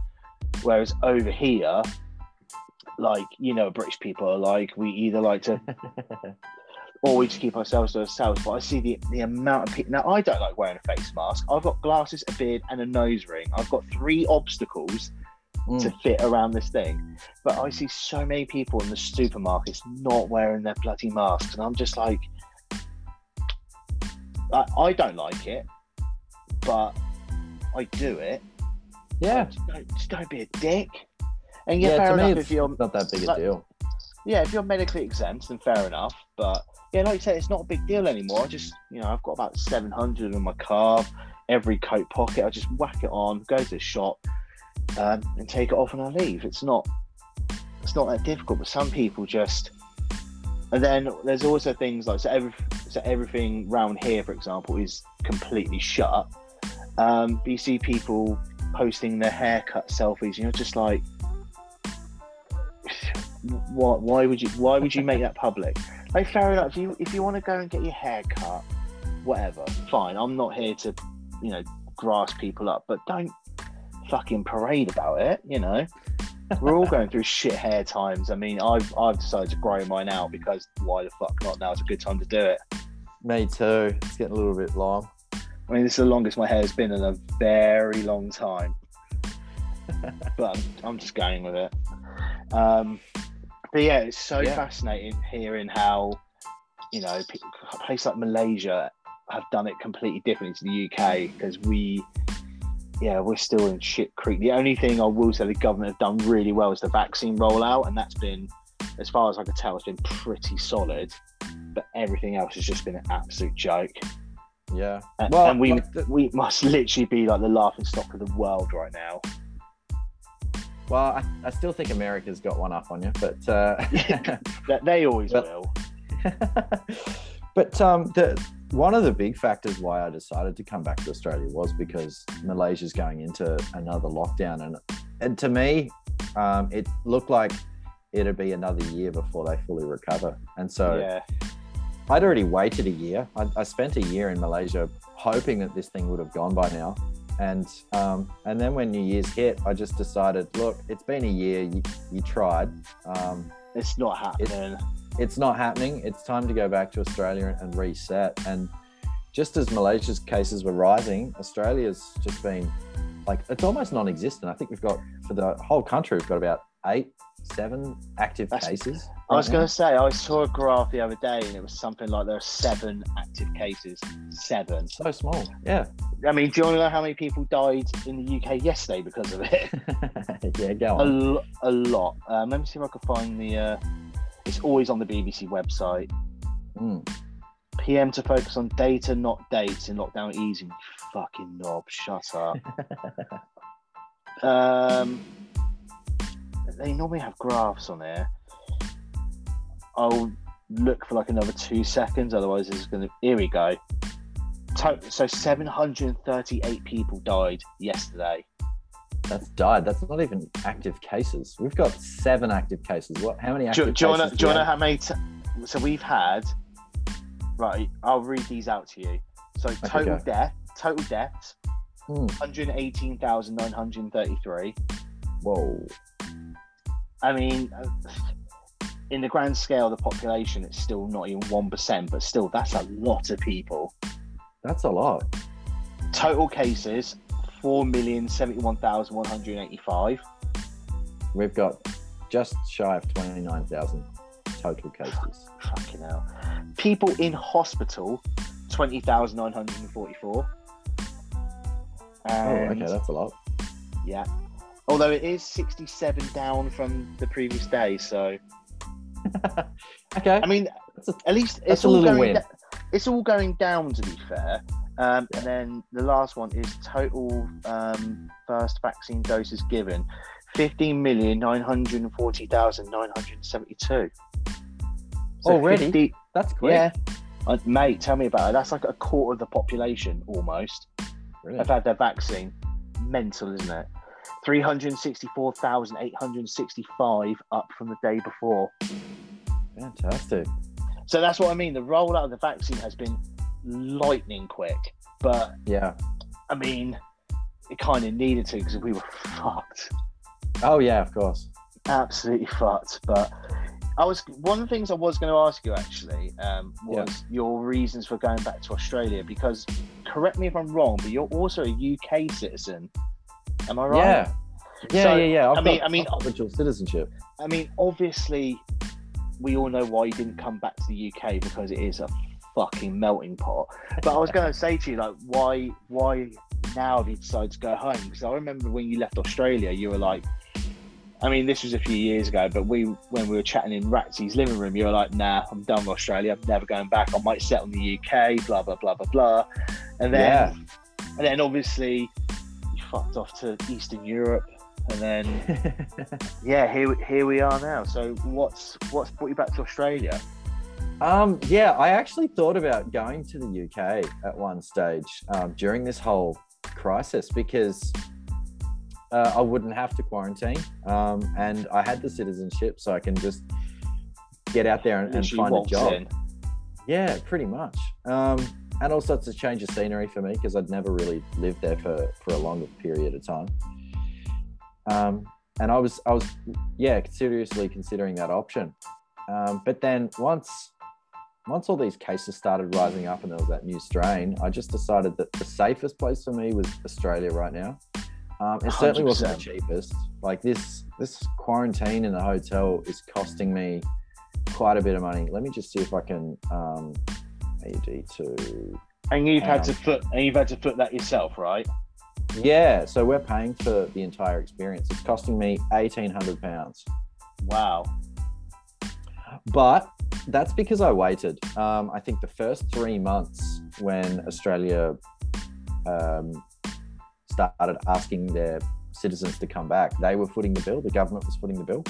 Whereas over here, like, you know, British people are like, we either like to <laughs> or we just keep ourselves to ourselves. But I see the, the amount of people. Now, I don't like wearing a face mask. I've got glasses, a beard, and a nose ring. I've got three obstacles Mm. to fit around this thing. But I see so many people in the supermarkets not wearing their bloody masks. And I'm just like, I, I don't like it, but I do it. yeah Just don't, just don't be a dick. And yeah, yeah fair to me enough if you're not that big a like- deal yeah, if you're medically exempt, then fair enough. But yeah, like you say, it's not a big deal anymore. I just, you know, I've got about 700 in my car, every coat pocket. I just whack it on, go to the shop, um, and take it off when I leave. It's not, it's not that difficult. But some people just, And then there's also things like so every so everything round here, for example, is completely shut. Um, you see people posting their haircut selfies, You know, just like, <sighs> what? Why would you? Why would you make that public? Like, fair enough. If you if you want to go and get your hair cut, whatever, fine. I'm not here to, you know, grass people up, but don't fucking parade about it. You know, we're all going through shit hair times. I mean, I've I've decided to grow mine out because why the fuck not? Now it's a good time to do it. Me too. It's getting a little bit long. I mean, this is the longest my hair's been in a very long time. <laughs> but I'm, I'm just going with it. Um, but yeah, it's so Yeah. fascinating hearing how, you know, pe- a place like Malaysia have done it completely different to the UK because we, yeah, we're still in shit creek. The only thing I will say the government have done really well is the vaccine rollout, and that's been, as far as I could tell, it's been pretty solid. But everything else has just been an absolute joke. Yeah. And, Well, and we like the- we must literally be like the laughing stock of the world right now. Well, I, I still think America's got one up on you, but uh, <laughs> they always But- will. <laughs> but um, the one of the big factors why I decided to come back to Australia was because Malaysia's going into another lockdown, and and to me, um, it looked like it'd be another year before they fully recover. And so yeah, I'd already waited a year. I, I spent a year in Malaysia hoping that this thing would have gone by now. And um, and then when New Year's hit, I just decided, look, it's been a year. You, you tried. Um, it's not happening. it's not happening. It's time to go back to Australia and reset. And just as Malaysia's cases were rising, Australia's just been like it's almost non-existent. I think we've got for the whole country, we've got about eight, seven active That's- cases. I was going to say I saw a graph the other day, and it was something like there are seven active cases. Seven. so small. Yeah, I mean, do you want to know how many people died in the UK yesterday because of it? <laughs> yeah. Go on. a, on. lo- a lot. Um, let me see if I can find the. Uh, it's always on the BBC website. Mm. PM to focus on data, not dates, in lockdown easing. Fucking knob, shut up. <laughs> um, they normally have graphs on there. I'll look for like another two seconds, otherwise, it's gonna. Here we go. To- so 738 people died yesterday. That's died. That's not even active cases. We've got seven active cases. What? How many active do wanna, cases? do you how many? T- so we've had. Right, I'll read these out to you. So total death, total deaths, Hmm. 118,933. Whoa. I mean, uh, in the grand scale of the population, it's still not even 1%, but still, that's a lot of people. That's a lot. Total cases, 4,071,185. We've got just shy of 29,000 total cases. Fucking hell. People in hospital, 20,944. Oh, okay, that's a lot. Yeah. Although it is 67 down from the previous day, so <laughs> okay. I mean, a- at least it's a all little going. da- it's all going down, to be fair. Um, and then the last one is total um, first vaccine doses given, fifteen million nine hundred and forty thousand nine hundred seventy-two. Already? That's quick. yeah, Uh, mate. Tell me about it. That's like a quarter of the population almost Really? have had their vaccine. Mental, isn't it? Three hundred sixty-four thousand eight hundred sixty-five up from the day before. Fantastic. So that's what I mean. The rollout of the vaccine has been lightning quick, but Yeah. I mean, it kind of needed to because we were fucked, Oh, yeah, of course. absolutely fucked. But I was one of the things I was going to ask you actually um, was your reasons for going back to Australia because correct me if I'm wrong, but you're also a UK citizen. Am I right? Yeah. Yeah, So, yeah, yeah. I've I mean- got, I mean- got citizenship. I mean, obviously, we all know why you didn't come back to the UK because it is a fucking melting pot. But I was going to say to you, like, why, why now have you decided to go home? Because I remember when you left Australia, you were like, I mean, this was a few years ago, but we, when we were chatting in Ratsy's living room, you were like, "Nah, I'm done with Australia. I'm never going back. I might settle in the UK." Blah blah blah blah blah. And then, Yeah. and then obviously, fucked off to Eastern Europe, and then <laughs> yeah, here here we are now. So what's what's brought you back to Australia? Um, yeah, I actually thought about going to the UK at one stage um, during this whole crisis because uh, I wouldn't have to quarantine, um, and I had the citizenship, so I can just get out there and, and find a job. in. Yeah, pretty much. Um, and also, it's a change of scenery for me because I'd never really lived there for, for a longer period of time. Um, and I was, I was, yeah, seriously considering that option. Um, but then once, once all these cases started rising up and there was that new strain, I just decided that the safest place for me was Australia right now. Um, it certainly wasn't the cheapest. Like this, this quarantine in the hotel is costing me quite a bit of money. Let me just see if I can um, AD to And you've had to foot and you've had to foot that yourself, right? yeah. So we're paying for the entire experience. It's costing me eighteen hundred pounds, Wow. but that's because I waited. Um, I think the first three months when Australia um, started asking their citizens to come back, they were footing the bill. The government was footing the bill,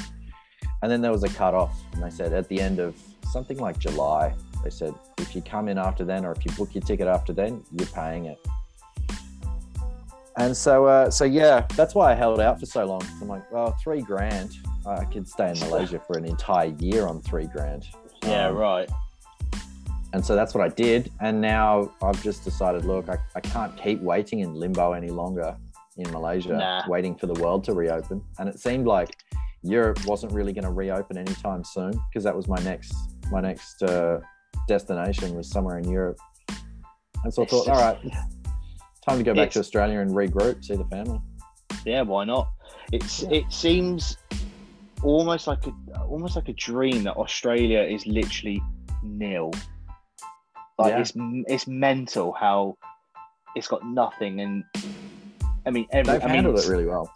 and then there was a cut off, and they said at the end of something like July, they said if you come in after then, or if you book your ticket after then, you're paying it. And so, uh, so yeah, that's why I held out for so long. I'm like, well, three grand, I could stay in Malaysia for an entire year on three grand. Yeah, Um, right. and so that's what I did. And now I've just decided, look, I, I can't keep waiting in limbo any longer in Malaysia, Nah. waiting for the world to reopen. And it seemed like Europe wasn't really going to reopen anytime soon because that was my next my next uh, destination was somewhere in Europe. And so I thought, all right, time to go back to Australia and regroup, see the family. Yeah, why not? It's Yeah. it seems almost like a almost like a dream that Australia is literally nil. Like Yeah. it's it's mental how it's got nothing and I mean every They've I mean, handled it really well.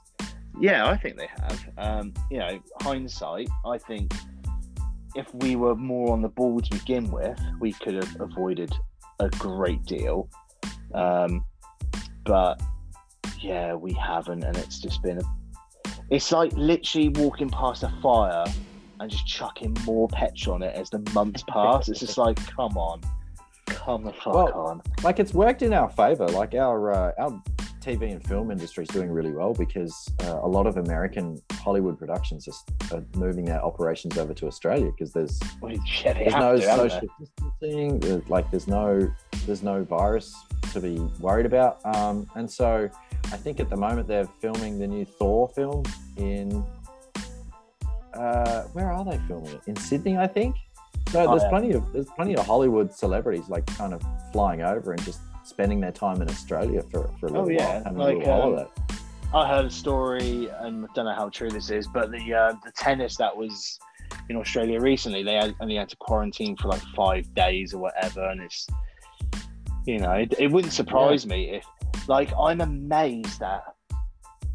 Yeah, I think they have. Um, you know, hindsight, I think if we were more on the ball to begin with, we could have avoided a great deal. Um, but yeah, we haven't, and it's just been. A, it's like literally walking past a fire and just chucking more petrol on it as the months pass. it's just like, come on, come the fuck Well, on. like it's worked in our favor. Like our uh, our TV and film industry is doing really well because uh, a lot of American Hollywood productions are, are moving their operations over to Australia because there's yeah, there's no to, social distancing. there's- Like there's no there's no virus to be worried about. Um, and so I think at the moment they're filming the new Thor film in. Uh, where are they filming it? In Sydney, I think. So Oh, there's yeah. plenty of there's plenty of Hollywood celebrities like kind of flying over and just spending their time in Australia for, for a little Oh, yeah, while, like, little um, holiday. I heard a story, and I don't know how true this is, but the uh, the tennis that was in Australia recently, they had, only had to quarantine for like five days or whatever, and it's you know, it, it wouldn't surprise me if like I'm amazed that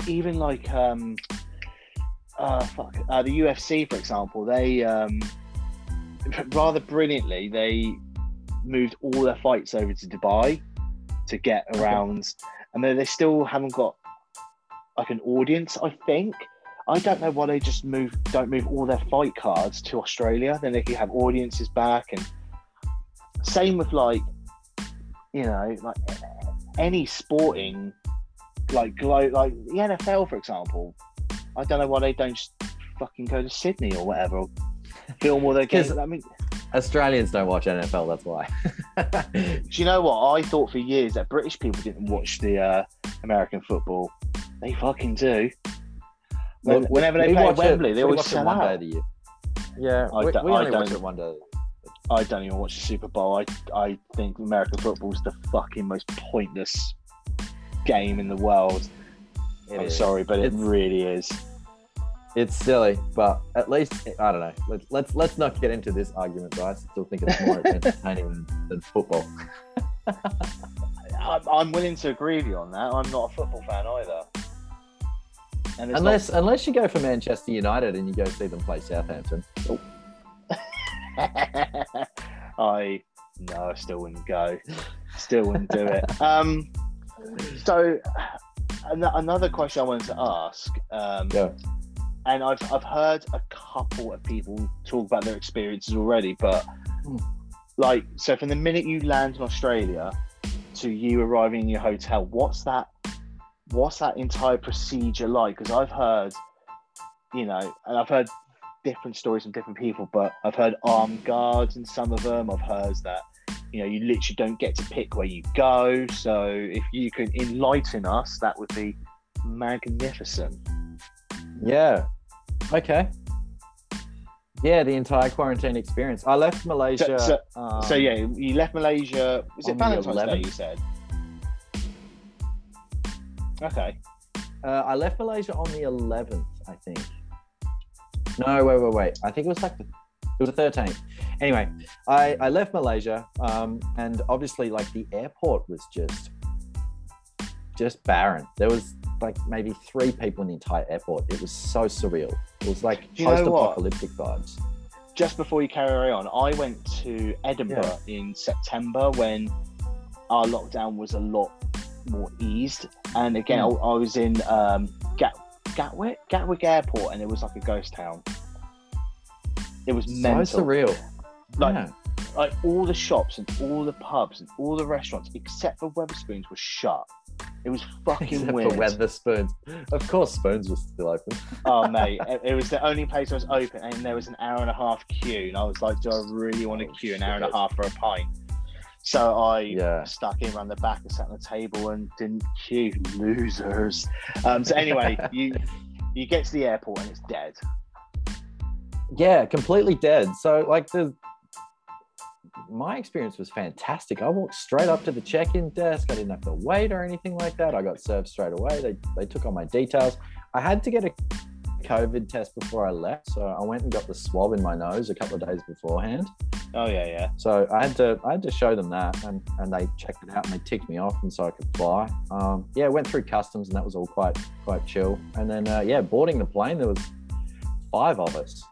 even like um uh fuck uh, the UFC for example, they um <laughs> rather brilliantly they moved all their fights over to Dubai to get around and they, they still haven't got like an audience. I think I don't know why they just move don't move all their fight cards to Australia. Then they can have audiences back, and same with like you know like any sporting like glo- like the NFL for example. I don't know why they don't fucking go to Sydney or whatever. Or film all their games. 'Cause- I mean, Australians don't watch NFL, that's why. <laughs> do you know what? I thought for years that British people didn't watch the uh, American football. They fucking do. When- Look, whenever they we play at watch it- Wembley, they always watch it sell one day out. of the year. Yeah, I we, don't- we I only watch don't- it one day. I don't even watch the Super Bowl. I I think American football's the fucking most pointless game in the world. It I'm is. sorry, but it really is. It's silly, but at least I don't know. Let's let's let's not get into this argument. But I still think it's more <laughs> entertaining than, than football. I'm, I'm willing to agree with you on that. I'm not a football fan either. And it's Unless unless you go for Manchester United and you go see them play Southampton. not... <laughs> I no, I still wouldn't go. Still wouldn't do it. <laughs> Um, so an- another question I wanted to ask. Um, Yeah. And I've I've heard a couple of people talk about their experiences already, but Hmm. Like, so from the minute you land in Australia to you arriving in your hotel, what's that? What's that entire procedure like? Because I've heard, you know, and I've heard different stories from different people, but I've heard armed guards in some of them. I've heard that, you know, you literally don't get to pick where you go. So if you could enlighten us, that would be magnificent. Yeah. Okay. Yeah, the entire quarantine experience. I left Malaysia. So- um, so yeah, you left Malaysia. Was it the Valentine's Day? 11th. You said. Okay. Uh, I left Malaysia on the 11th, I think. No, wait, wait, wait. I think it was like the, it was the 13th. Anyway, I, I left Malaysia, um, and obviously, like the airport was just just barren. There was like maybe three people in the entire airport. It was so surreal. It was like you know post-apocalyptic vibes. Just before you carry on, I went to Edinburgh in September when our lockdown was a lot more eased, and again. I, I was in um, Gat- Gatwick, Gatwick Airport, and it was like a ghost town. It was mental. So surreal. Like, Yeah. like all the shops and all the pubs and all the restaurants except for Wetherspoons were shut. It was <laughs> fucking Except weird. for Wetherspoons. Of course, Spoons was still open. <laughs> Oh mate, it, it was the only place that was open, and there was an hour and a half queue, and I was like, do I really want to Oh, queue an hour and a half for a pint? So I Yeah. stuck in around the back and sat on the table and didn't queue. Losers. Um, so anyway, <laughs> you you get to the airport and it's dead. yeah completely dead so like the my experience was fantastic. I walked straight up to the check-in desk. I didn't have to wait or anything like that. I got served straight away. They, they took all my details. I had to get a covid test before i left so i went and got the swab in my nose a couple of days beforehand. Oh yeah, yeah. so i had to i had to show them that and, and they checked it out and they ticked me off and so i could fly. Um, yeah went through customs and that was all quite quite chill. And then uh, yeah boarding the plane there was five of us.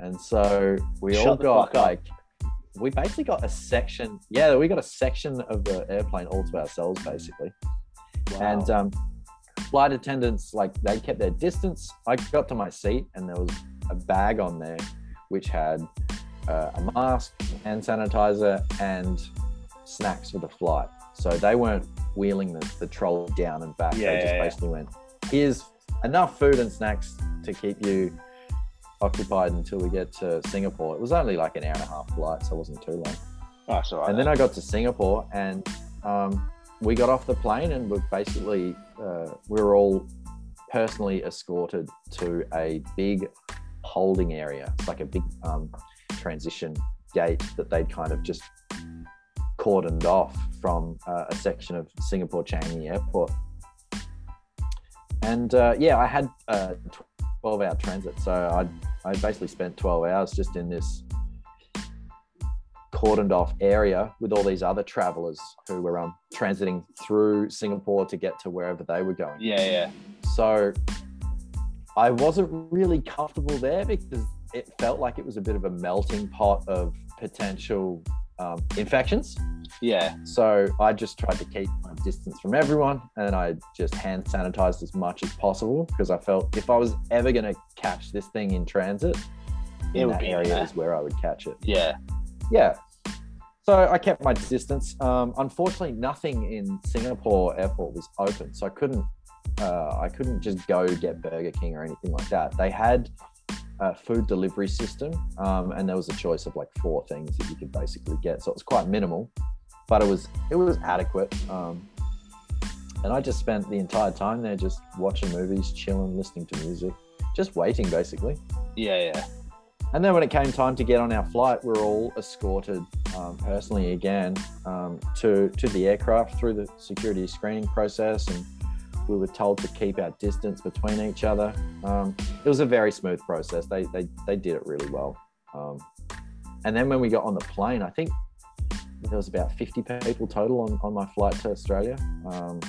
And so we Shut all got like. up. We basically got a section yeah we got a section of the airplane all to ourselves basically Wow. and um, flight attendants like they kept their distance i got to my seat and there was a bag on there which had uh, a mask hand sanitizer and snacks for the flight so they weren't wheeling the, the trolley down and back Yeah, they just yeah, yeah. basically went here's enough food and snacks to keep you occupied until we get to singapore it was only like an hour and a half flight so it wasn't too long Oh, that's all right. and then I got to Singapore, and um, we got off the plane, and we're basically uh, we were all personally escorted to a big holding area. It's like a big um, transition gate that they'd kind of just cordoned off from uh, a section of Singapore Changi Airport. And uh, yeah, I had a 12 hour transit. So I, I basically spent 12 hours just in this cordoned off area with all these other travelers who were um, transiting through Singapore to get to wherever they were going. yeah, yeah. So I wasn't really comfortable there because it felt like it was a bit of a melting pot of potential um, infections. Yeah, So I just tried to keep my distance from everyone and I just hand sanitized as much as possible because I felt if I was ever going to catch this thing in transit, It in would that be area there. is where I would catch it. yeah. Yeah. So I kept my distance. Um, unfortunately, nothing in Singapore airport was open, so I couldn't. Uh, I couldn't just go get Burger King or anything like that. They had a food delivery system, um, and there was a choice of like four things that you could basically get. So it was quite minimal, but it was it was adequate. Um, and I just spent the entire time there, just watching movies, chilling, listening to music, just waiting basically. Yeah, yeah. And then when it came time to get on our flight, we are all escorted um, personally again um, to to the aircraft through the security screening process, and we were told to keep our distance between each other. Um, it was a very smooth process. They they they did it really well. Um, and then when we got on the plane, I think there was about 50 people total on, on my flight to Australia. Um,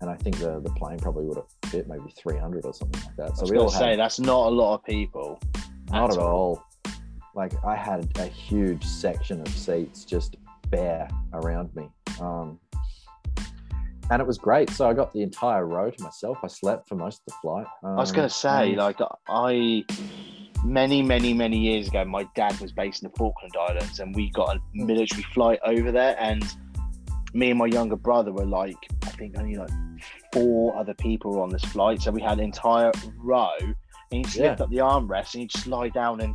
and I think the, the plane probably would have fit maybe 300 or something like that. So we all to had say that's not a lot of people. not at at all. all. Like I had a huge section of seats just bare around me. Um, and it was great. So I got the entire row to myself. I slept for most of the flight. I was Um, going to say, and- like, I many, many, many years ago, my dad was based in the Falkland Islands, and we got a military flight over there. And me and my younger brother were like, I think only like four other people were on this flight, so we had an entire row. And you just Yeah. lift up the armrest and you just lie down, and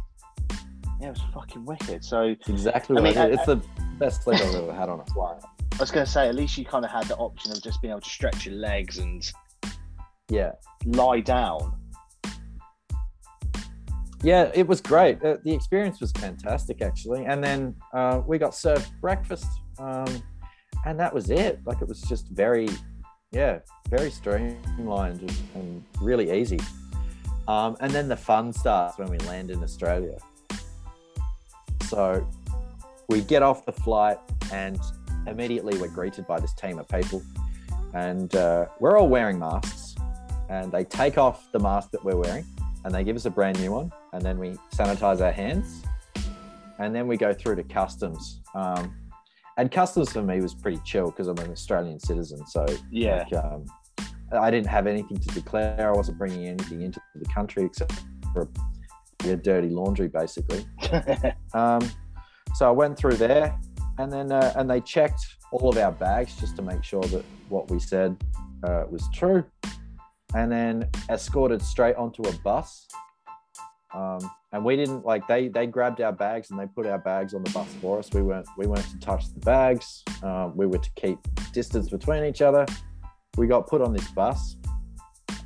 yeah, it was fucking wicked. So exactly I what mean, I. I- It's the best sleep I've ever had on a flight. I was going to say, at least you kind of had the option of just being able to stretch your legs and Yeah. lie down. Yeah, it was great. Uh, the experience was fantastic, actually. And then uh, we got served breakfast, um, and that was it. Like it was just very, yeah, very streamlined and, and really easy. Um, and then the fun starts when we land in Australia. So we get off the flight, and immediately we're greeted by this team of people, and uh, we're all wearing masks. And they take off the mask that we're wearing and they give us a brand new one, and then we sanitize our hands, and then we go through to customs. Um, and customs for me was pretty chill because I'm an Australian citizen, so Yeah. like, um, I didn't have anything to declare. I wasn't bringing anything into the country except for your dirty laundry, basically. <laughs> Um, so I went through there, and then uh, and they checked all of our bags just to make sure that what we said uh, was true, and then escorted straight onto a bus. Um, and we didn't like they they grabbed our bags and they put our bags on the bus for us. We weren't we weren't to touch the bags. Um, we were to keep distance between each other. We got put on this bus,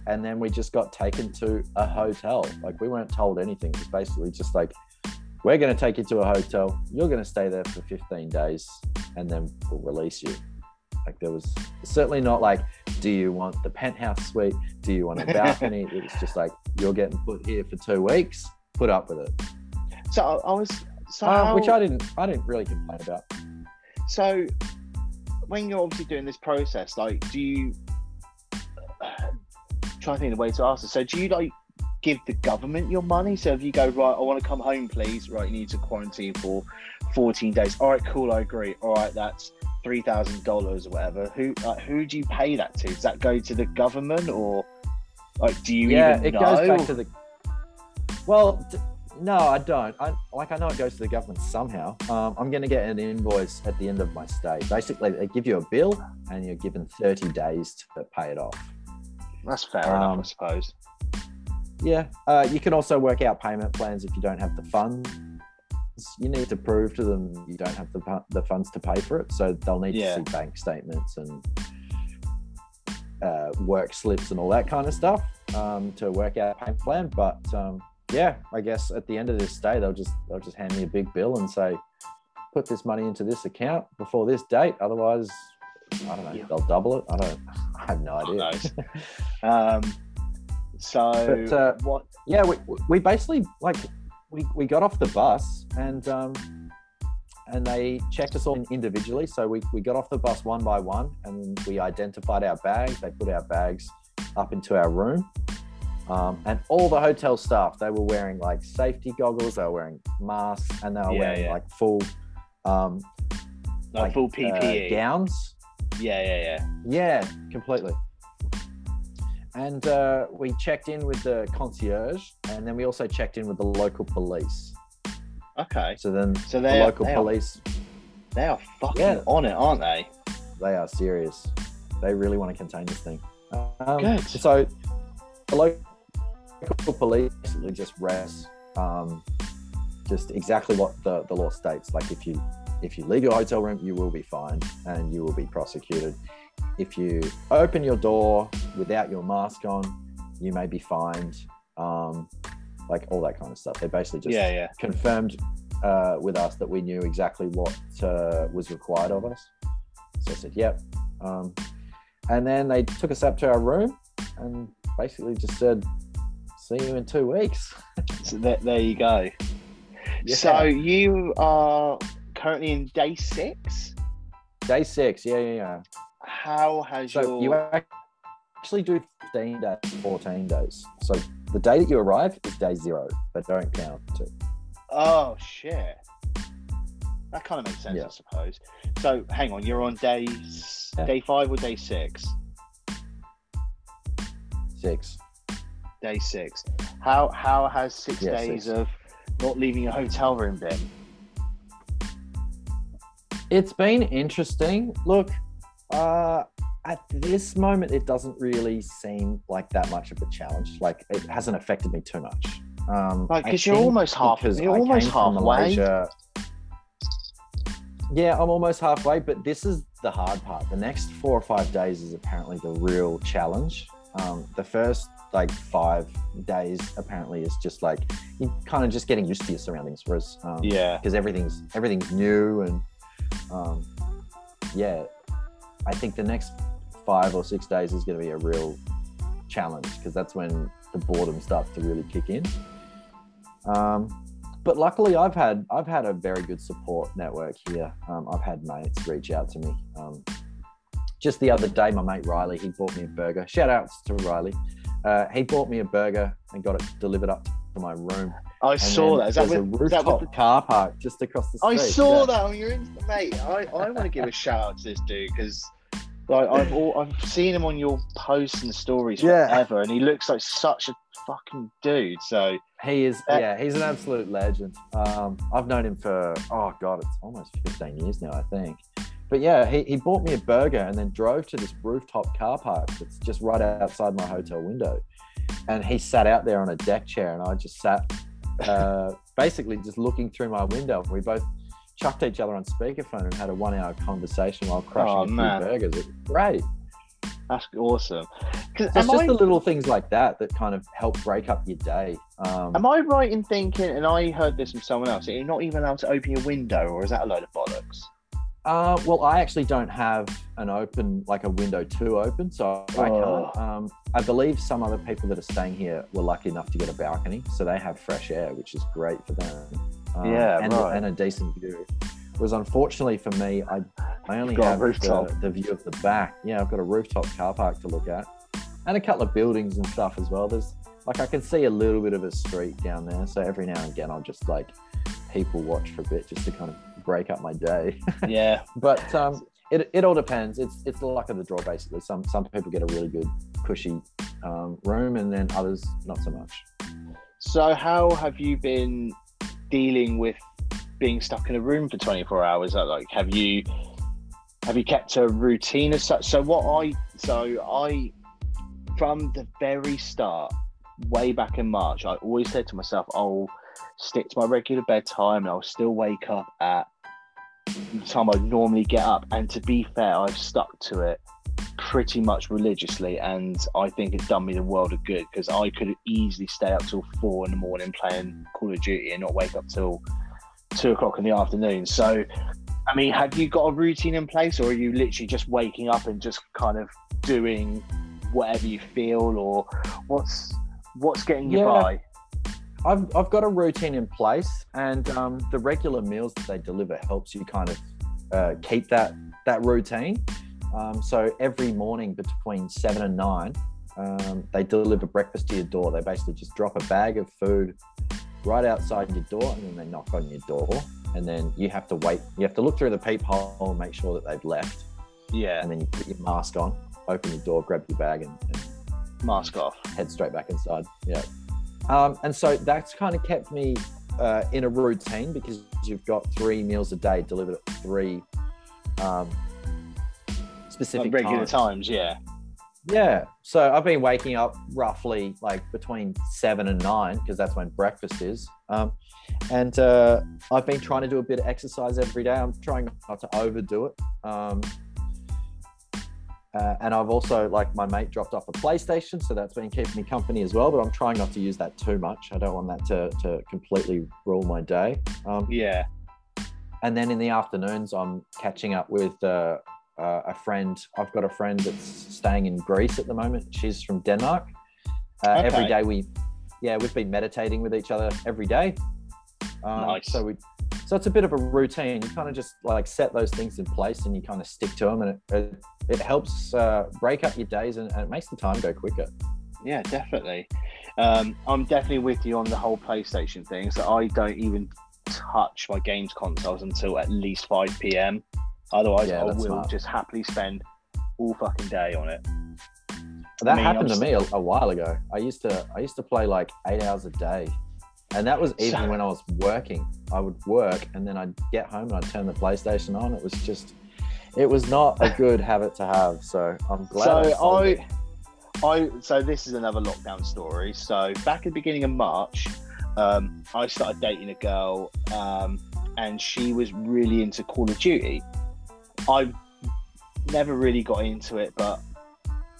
and then we just got taken to a hotel. Like we weren't told anything. It was basically just like we're going to take you to a hotel. You're going to stay there for 15 days, and then we'll release you. Like there was certainly not like, do you want the penthouse suite? Do you want a <laughs> balcony? it was just like you're getting put here for two weeks. Put up with it, so I, was so Uh, how- which I didn't. I didn't really complain about. So, when you're obviously doing this process, like, do you <sighs> try to think of the way to ask this? So, do you like give the government your money? So, if you go right, I want to come home, please. Right, you need to quarantine for 14 days. All right, cool, I agree. All right, that's three thousand dollars or whatever. Who like, who do you pay that to? Does that go to the government or like do you yeah, even it know? goes back to the. Well, d- no, I don't. I like I know it goes to the government somehow. Um, I'm going to get an invoice at the end of my stay. Basically, they give you a bill, and you're given 30 days to pay it off. That's fair enough, I Um, suppose. Yeah, uh, you can also work out payment plans if you don't have the funds. You need to prove to them you don't have the, the funds to pay for it, so they'll need Yeah. to see bank statements and uh, work slips and all that kind of stuff um, to work out a payment plan. But um, yeah, I guess at the end of this day, they'll just they'll just hand me a big bill and say, put this money into this account before this date. Otherwise, I don't know, Yeah. they'll double it. I don't. <laughs> I have no idea. knows? <laughs> Um, so But, uh, what? yeah we, we basically like we, we got off the bus and um and they checked us all individually so we, we got off the bus one by one and we identified our bags they put our bags up into our room um, and all the hotel staff they were wearing like safety goggles they were wearing masks and they were Yeah, wearing yeah. like full um Like, like, full uh, PPE. gowns yeah, yeah, yeah. yeah, completely. And uh, we checked in with the concierge, and then we also checked in with the local police. Okay. So then So the they local they are, police, they are fucking Yeah. on it, aren't they? they are serious. They really want to contain this thing. Um, Good. So the local police basically just rest, um, just exactly what the, the law states. Like if you if you leave your hotel room, you will be fined and you will be prosecuted. If you open your door without your mask on, you may be fined. Um, like all that kind of stuff. They basically just yeah, yeah. confirmed uh, with us that we knew exactly what uh, was required of us. So I said, yep. Um, and then they took us up to our room and basically just said, see you in two weeks. <laughs> So there, there you go. Yeah. So you are currently in day six. Day six, yeah, yeah, yeah. How has So your you actually do 15 days, 14 days. So the day that you arrive is day zero, but don't count it. oh shit? That kind of makes sense, Yeah. I suppose. So hang on, you're on day Yeah. day five or day six? Six. day six. How how has six Yeah, days six. of not leaving your hotel room been? It's been interesting. Look, uh, at this moment, it doesn't really seem like that much of a challenge. Like it hasn't affected me too much. Um, Like, I 'cause you're almost half- because you're I almost halfway. Yeah, I'm almost halfway, but this is the hard part. The next four or five days is apparently the real challenge. Um, the first like five days apparently is just like you kind of just getting used to your surroundings, whereas um, Yeah. because everything's everything's new and um, yeah, I think the next five or six days is going to be a real challenge because that's when the boredom starts to really kick in. Um, but luckily, I've had I've had a very good support network here. Um, I've had mates reach out to me. Um, just the other day, my mate Riley he bought me a burger. Shout outs to Riley. Uh, he bought me a burger and got it delivered up to my room. I And saw that. Is that, with, a is that rooftop with the, car park just across the street. I saw Yeah. that on your Insta, mate. I, I want to give a shout out to this dude because like I've all, I've seen him on your posts and stories Yeah. forever, and he looks like such a fucking dude. So He is, That- yeah, he's an absolute legend. Um, I've known him for, oh God, it's almost 15 years now, I think. But yeah, he, he bought me a burger and then drove to this rooftop car park that's just right outside my hotel window. And he sat out there on a deck chair and I just sat uh, <laughs> basically just looking through my window. We both chucked each other on speakerphone and had a one hour conversation while crushing Oh, a few man. burgers. It was great. that's awesome. it's just I- the little things like that that kind of help break up your day. Um, Am I right in thinking, and I heard this from someone else, that you're not even allowed to open your window, or is that a load of bollocks? Uh, well, I actually don't have an open, like a window to open, so I Oh. can't. Um, I believe some other people that are staying here were lucky enough to get a balcony, so they have fresh air, which is great for them. Um, Yeah, and, right. and a decent view. Whereas unfortunately for me, I I only have the, the view of the back. Yeah, I've got a rooftop car park to look at, and a couple of buildings and stuff as well. There's like I can see a little bit of a street down there, so every now and again I'll just like people watch for a bit just to kind of break up my day. <laughs> Yeah, but um, it, it all depends. It's it's the luck of the draw basically. Some some people get a really good cushy um, room, and then others not so much. So, how have you been dealing with being stuck in a room for 24 hours? Like, have you have you kept a routine as such? So, what I so I from the very start, way back in March, I always said to myself, "I'll stick to my regular bedtime, and I'll still wake up at the time I normally get up." And to be fair, I've stuck to it pretty much religiously, and I think it's done me the world of good because I could easily stay up till four in the morning playing Call of Duty and not wake up till two o'clock in the afternoon. So, I mean, have you got a routine in place, or are you literally just waking up and just kind of doing whatever you feel, or what's what's getting you Yeah. by? I've I've got a routine in place, and um, the regular meals that they deliver helps you kind of uh, keep that that routine. Um, so every morning between seven and nine, um, they deliver breakfast to your door. They basically just drop a bag of food right outside your door, and then they knock on your door, and then you have to wait. You have to look through the peephole and make sure that they've left, Yeah, and then you put your mask on, open your door, grab your bag, and, and mask off. head straight back inside. Yeah. Um, and so that's kind of kept me uh, in a routine because you've got three meals a day delivered at three um, specific Like regular times. times, yeah. Yeah. So I've been waking up roughly like between seven and nine because that's when breakfast is. Um, and uh, I've been trying to do a bit of exercise every day. I'm trying not to overdo it. Um, uh, and I've also, like, my mate dropped off a PlayStation, so that's been keeping me company as well. But I'm trying not to use that too much. I don't want that to, to completely rule my day. Um, Yeah. and then in the afternoons, I'm catching up with uh, uh, a friend. I've got a friend that's staying in Greece at the moment. She's from Denmark. Uh, Okay. day we, yeah, we've been meditating with each other every day. Um, Nice. So we, so it's a bit of a routine. You kind of just like set those things in place and you kind of stick to them, and it it, it helps uh, break up your days and, and it makes the time go quicker. Yeah, definitely. Um, I'm definitely with you on the whole PlayStation thing. So I don't even touch my games consoles until at least 5 p.m. Otherwise, yeah, I will smart. just happily spend all fucking day on it. That mean, happened to me a, a while ago. I used to I used to play like eight hours a day, and that was even So- <laughs> when I was working. I would work and then I'd get home and I'd turn the PlayStation on. It was just, it was not a good <laughs> habit to have. So I'm glad. So sold I. I, so this is another lockdown story. So back at the beginning of March, um, I started dating a girl, um, and she was really into Call of Duty. I never really got into it, but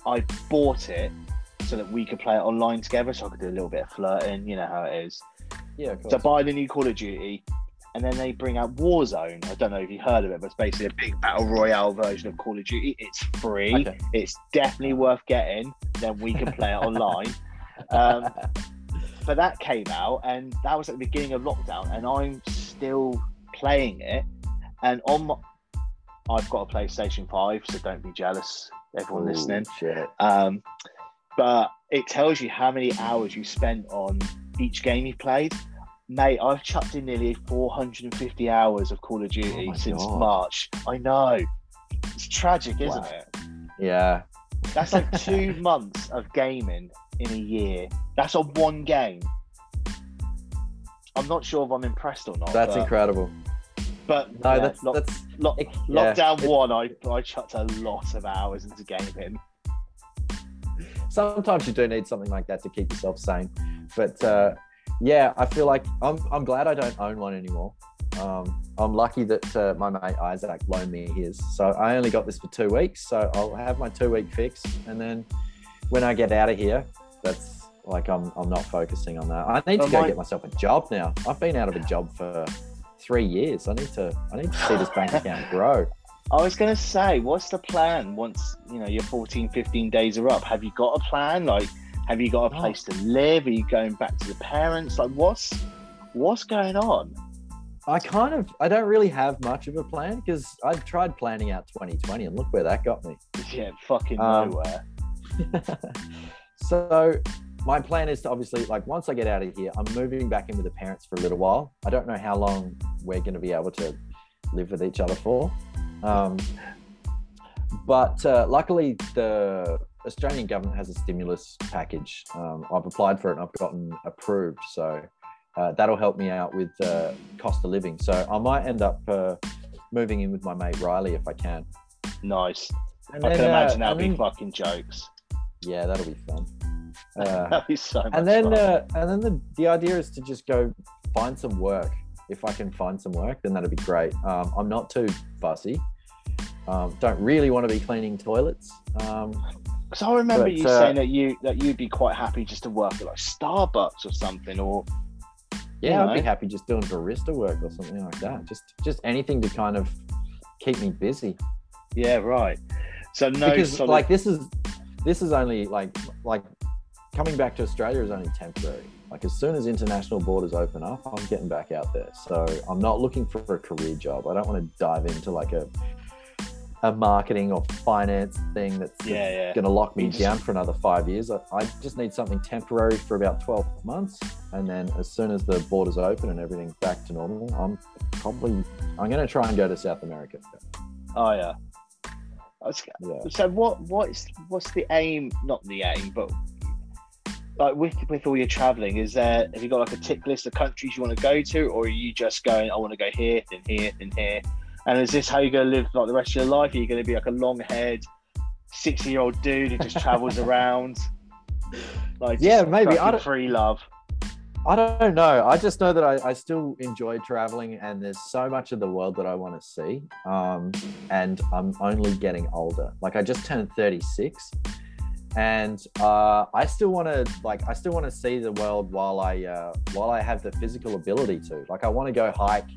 I bought it so that we could play it online together, so I could do a little bit of flirting. You know how it is. yeah, So buy the new Call of Duty, and then they bring out Warzone. I don't know if you heard of it, but it's basically a big battle royale version of Call of Duty. It's free. Okay. It's definitely worth getting. Then we can play it online. <laughs> Um, but that came out, and that was at the beginning of lockdown, and I'm still playing it. And on my, I've got a PlayStation Five, so don't be jealous, everyone Ooh, listening. Um, but it tells you how many hours you spent on each game you played. Mate, I've chucked in nearly 450 hours of Call of Duty Oh since God. March. I know. It's tragic, isn't Wow. it? Yeah. That's like two <laughs> months of gaming in a year. That's on one game. I'm not sure if I'm impressed or not. That's incredible. But No, yeah, that's lock- that's lock- it- yeah, lockdown one, I, I chucked a lot of hours into gaming. sometimes you do need something like that to keep yourself sane. But uh, yeah, I feel like I'm I'm glad I don't own one anymore. Um, I'm lucky that uh, my mate Isaac loaned me his, so I only got this for two weeks. So I'll have my two week fix, and then when I get out of here, that's like I'm I'm not focusing on that. I need to go my- get myself a job now. I've been out of a job for three years. I need to I need to see this bank <laughs> account grow. I was going to say, what's the plan once, you know, your 14, 15 days are up? Have you got a plan? Like, have you got a place to live? Are you going back to the parents? Like, what's what's going on? I kind of I don't really have much of a plan because I've tried planning out 2020 and look where that got me. Yeah, fucking Um, nowhere. <laughs> so my plan is to obviously like once I get out of here, I'm moving back in with the parents for a little while. I don't know how long we're going to be able to live with each other for. Um, but uh, luckily, the Australian government has a stimulus package. Um, I've applied for it and I've gotten approved. So uh, that'll help me out with uh, cost of living. So I might end up uh, moving in with my mate Riley if I can. Nice. And I can then, uh, imagine that'll be then- fucking jokes. Yeah, that'll be fun. <laughs> Uh, that'll be so much and then fun. uh, and then the, the idea is to just go find some work if i can find some work then that'd be great. Um, i'm not too fussy. Um, don't really want to be cleaning toilets um, Because I remember but, you uh, saying that you that you'd be quite happy just to work at like Starbucks or something, or yeah i'd be happy just doing barista work or something like that. Just just anything to kind of keep me busy. Yeah, right. So no, because solid- like this is this is only like like coming back to australia is only temporary like as soon as international borders open up i'm getting back out there so i'm not looking for a career job i don't want to dive into like a a marketing or finance thing that's, Yeah, yeah. going to lock me down for another five years I, I just need something temporary for about 12 months and then as soon as the borders open and everything's back to normal i'm probably i'm going to try and go to south america oh yeah. Was, yeah So what what's what's the aim? Not the aim, but like with with all your traveling, is there have you got like a tick list of countries you want to go to, or are you just going? I want to go here, then here, then here. And is this how you're going to live like the rest of your life? Are you going to be like a long haired, sixty year old dude who just travels <laughs> around? Like Yeah, maybe. I don't- free love. I don't know. I just know that I, I still enjoy traveling, and there's so much of the world that I want to see. Um, and I'm only getting older. Like I just turned 36, and uh, I still want to like I still want to see the world while I uh, while I have the physical ability to. Like I want to go hike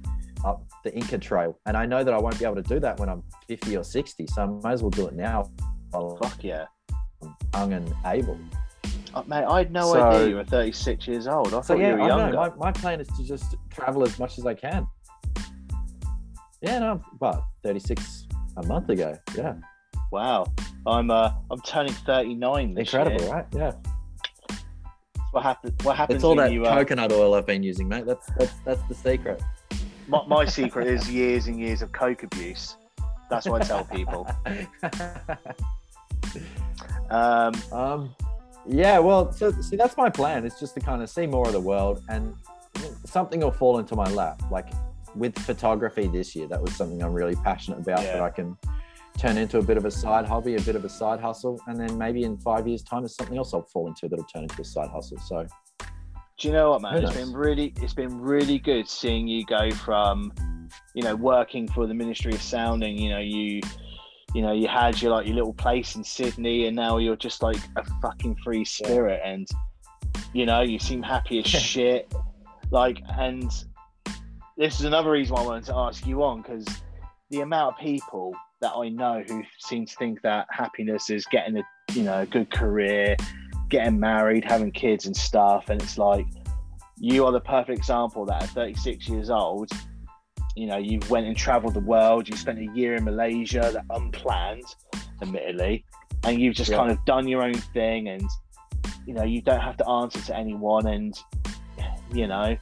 up the Inca Trail, and I know that I won't be able to do that when I'm 50 or 60. So I might as well do it now while Fuck yeah. I'm young and able. Uh, mate, I had no So- idea you were 36 years old. I thought So yeah, you were younger. My, my plan is to just travel as much as I can. Yeah, no, but 36 a month ago. Yeah, Wow. I'm uh I'm turning 39 this incredible, year. right? Yeah, What happens? What happens it's all when that you? Uh, coconut oil I've been using, mate. That's that's that's the secret. my, my secret is years and years of coke abuse. That's what I tell people. <laughs> Um, Um, yeah, well, so see, that's my plan. It's just to kind of see more of the world, and something will fall into my lap. Like with photography this year, that was something I'm really passionate about that I can turn into a bit of a side hobby, a bit of a side hustle, and then maybe in five years' time, there's something else I'll fall into that'll turn into a side hustle. So Do you know what, man? It's been really, it's been really good seeing you go from, you know, working for the Ministry of Sounding. You know, you, you know, you had your like your little place in Sydney, and now you're just like a fucking free spirit, and you know, you seem happy as shit. Like, and this is another reason why I wanted to ask you on because the amount of people that I know who seem to think that happiness is getting a, you know, a good career, getting married, having kids and stuff. And it's like, you are the perfect example that at 36 years old, you know, you went and traveled the world, you spent a year in Malaysia, that unplanned, admittedly, and you've just Yeah. kind of done your own thing and, you know, you don't have to answer to anyone. And, you know,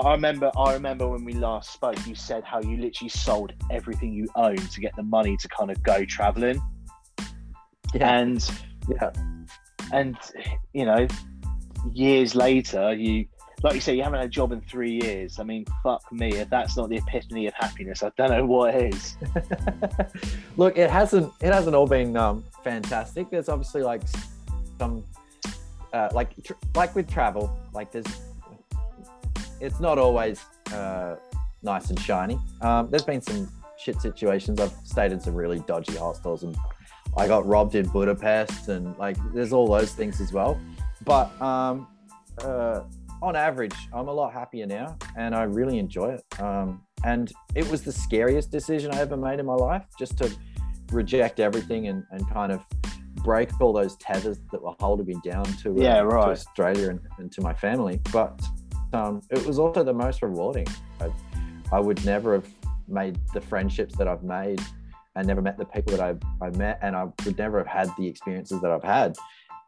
I remember, I remember when we last spoke, you said how you literally sold everything you owned to get the money to kind of go traveling. yeah, And yeah, and you know years later you like you say you haven't had a job in three years i mean fuck me if that's not the epitome of happiness i don't know what is <laughs> Look, it hasn't it hasn't all been um, fantastic. There's obviously like some uh, like tr- like with travel, like there's it's not always uh, nice and shiny. Um, there's been some shit situations. I've stayed in some really dodgy hostels, and I got robbed in Budapest, and like there's all those things as well. But um, uh, on average, I'm a lot happier now, and I really enjoy it. Um, and it was the scariest decision I ever made in my life, just to reject everything and, and kind of break all those tethers that were holding me down to, uh, Yeah, to right. Australia and, and to my family. But um, it was also the most rewarding. I, I would never have made the friendships that I've made and never met the people that I, I met, and I would never have had the experiences that I've had.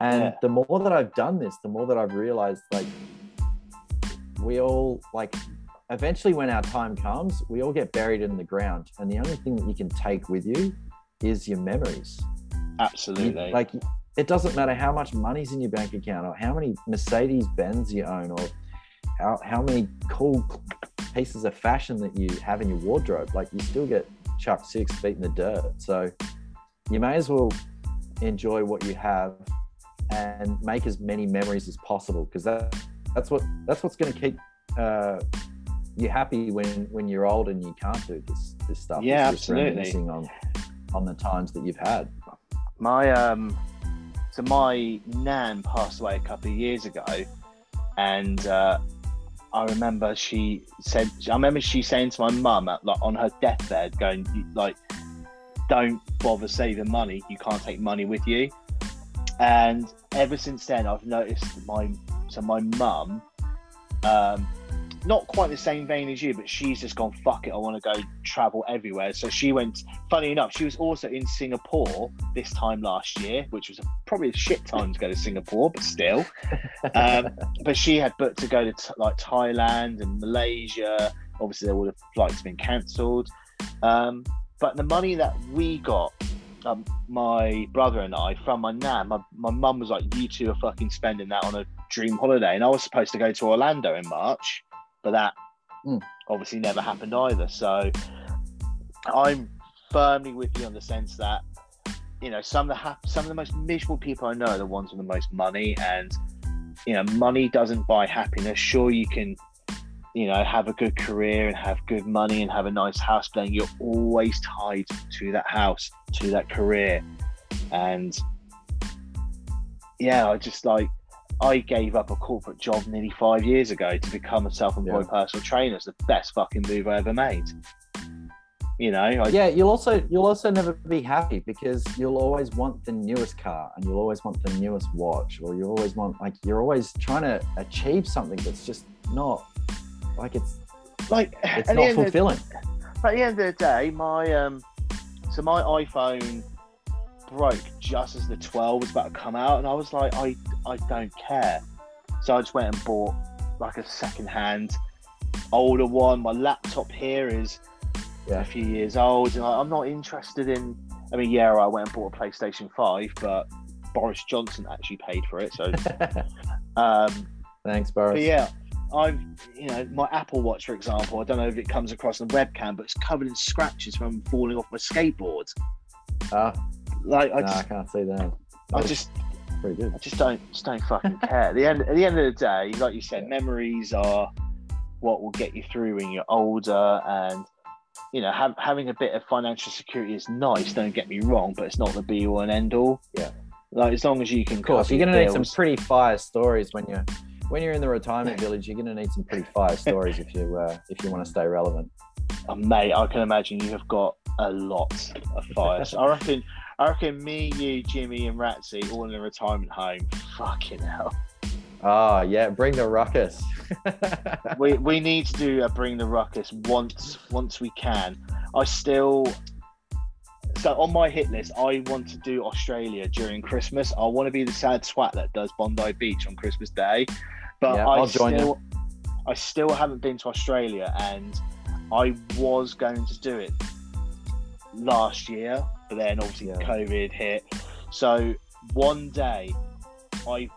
And Yeah. the more that I've done this, the more that I've realized like we all like eventually when our time comes, we all get buried in the ground. And the only thing that you can take with you is your memories. You- absolutely like it doesn't matter how much money's in your bank account or how many Mercedes Benz you own or how, how many cool pieces of fashion that you have in your wardrobe. Like you still get chucked six feet in the dirt. So you may as well enjoy what you have and make as many memories as possible because that that's what that's what's going to keep uh, you happy when when you're old and you can't do this this stuff. It's Yeah, just absolutely. on on the times that you've had. my um so my nan passed away a couple of years ago and uh I remember she said I remember she saying to my mum like on her deathbed going like don't bother saving money. You can't take money with you. And ever since then I've noticed my so my mum um not quite the same vein as you but she's just gone fuck it I want to go travel everywhere so she went funny enough she was also in Singapore this time last year which was a, probably a shit time to go to Singapore but still <laughs> um, but she had booked to go to t- like Thailand and Malaysia. Obviously, all the flights have been cancelled. Um, but the money that we got, um, my brother and I, from my nan, my, my mum was like, "You two are fucking spending that on a dream holiday," and I was supposed to go to Orlando in March, but that Mm. obviously never happened either. So I'm firmly with you on the sense that you know some of the hap- some of the most miserable people I know are the ones with the most money, and you know money doesn't buy happiness. Sure, you can you know have a good career and have good money and have a nice house, but then you're always tied to that house, to that career, and yeah, I just like. I gave up a corporate job nearly five years ago to become a self-employed personal trainer. It's the best fucking move I ever made. You know, I, yeah you'll also you'll also never be happy because you'll always want the newest car and you'll always want the newest watch or you always want like you're always trying to achieve something that's just not like it's like it's not fulfilling At the end of the day, my um, so my iPhone broke just as the 12 was about to come out, and I was like, I I don't care. So I just went and bought like a second-hand, older one. My laptop here is Yeah. a few years old, and I, I'm not interested in. I mean, yeah, I went and bought a PlayStation 5, but Boris Johnson actually paid for it. So, <laughs> um, Thanks, Boris. but yeah, I've you know my Apple Watch, for example. I don't know if it comes across on the webcam, but it's covered in scratches from falling off my skateboard. Ah, Like I no, I just, can't see that. I just, pretty good. I just don't, just don't fucking <laughs> care. At the end, at the end of the day, like you said, memories are what will get you through when you're older, and you know, have, having a bit of financial security is nice. Don't get me wrong, but it's not the be all and end all. Yeah. Like as long as you can, Of course, you're gonna need some pretty fire stories when you're when you're in the retirement village. You're gonna need some pretty fire stories if you uh, if you want to stay relevant. Oh, mate, I can imagine you have got a lot of fires. I reckon, I reckon me, you, Jimmy, and Ratsy all in a retirement home. Fucking hell. Ah, yeah, bring the ruckus. <laughs> We we need to do a bring the ruckus once once we can. I still. So on my hit list, I want to do Australia during Christmas. I want to be the sad swat that does Bondi Beach on Christmas Day, but Yeah, I I'll still, I still haven't been to Australia, and I was going to do it last year, but then obviously Yeah. COVID hit. So one day, I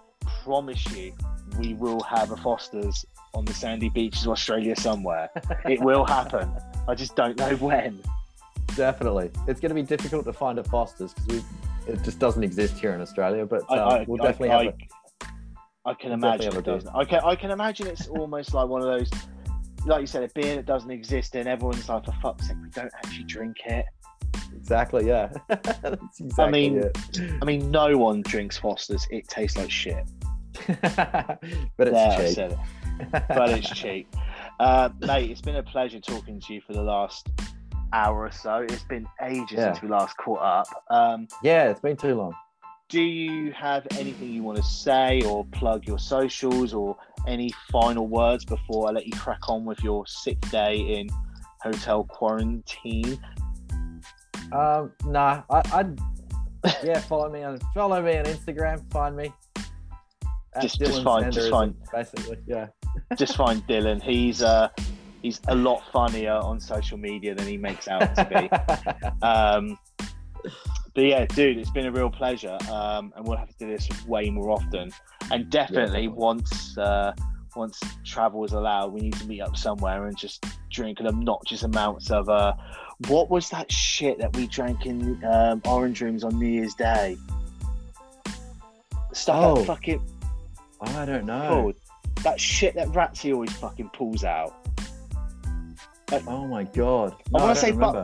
promise you, we will have a Foster's on the sandy beaches of Australia somewhere. <laughs> it will happen. I just don't know when. Definitely, it's going to be difficult to find a Foster's because it just doesn't exist here in Australia. But I, uh, I, we'll definitely I, have I can We'll imagine it a doesn't. I can, I can imagine it's almost like one of those, like you said, a beer that doesn't exist, and everyone's like, for fuck's sake, we don't actually drink it. Exactly, yeah. <laughs> Exactly mean, it. I mean, no one drinks Foster's. It tastes like shit. <laughs> but There, I it's cheap. said it. But it's cheap. Uh, mate, it's been a pleasure talking to you for the last hour or so. It's been ages Yeah. since we last caught up. Um, yeah, it's been too long. do you have anything you want to say or plug your socials or any final words before I let you crack on with your sixth day in hotel quarantine? Um, nah, I, I'd yeah, <laughs> follow me on follow me on Instagram. Find me. Just- just find- just find- Basically, yeah. <laughs> Just find Dylan. He's uh, he's a lot funnier on social media than he makes out to be. <laughs> Um, but yeah, dude, it's been a real pleasure, um, and we'll have to do this way more often. And definitely definitely. once uh, once travel is allowed, we need to meet up somewhere and just drink an obnoxious amounts of uh, what was that shit that we drank in um, orange rooms on New Year's Day? Stuff Oh. that fucking I don't know. that shit that Ratsy always fucking pulls out. Oh my god. I want to say remember.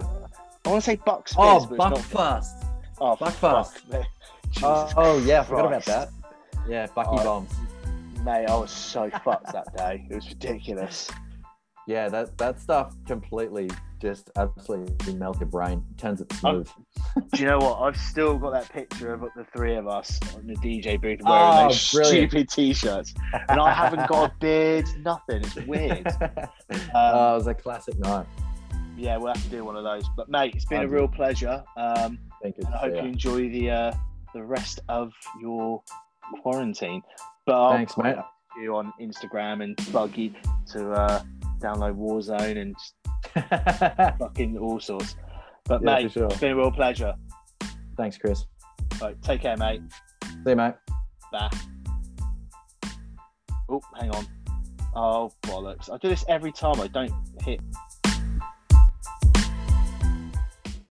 I want to say Bucks Fizz, Oh. Buckfast. Oh, Buckfast. fuck, <laughs> mate. Jesus Oh, oh yeah, I forgot about that. Yeah, Bucky Oh. bombs. Mate, I was so fucked that day. It was ridiculous. Yeah, that that stuff completely just absolutely melts your brain, turns it smooth. <laughs> Do you know what? I've still got that picture of the three of us on the DJ booth wearing Oh, those brilliant. stupid t-shirts, and I haven't got a beard, nothing. It's weird. <laughs> oh, it was a classic night. Yeah, we'll have to do one of those. But mate, it's been a Lovely. real pleasure. Um, Thank you. and I hope you enjoy the uh, the rest of your quarantine. But I'll Thanks, mate. you on Instagram and plug you to uh, download Warzone and just fucking all sorts. But Yeah, mate, sure. it's been a real pleasure. Thanks, Chris. Right, take care, mate. See you, mate. Bye. Oh, hang on. Oh bollocks! I do this every time. I don't hit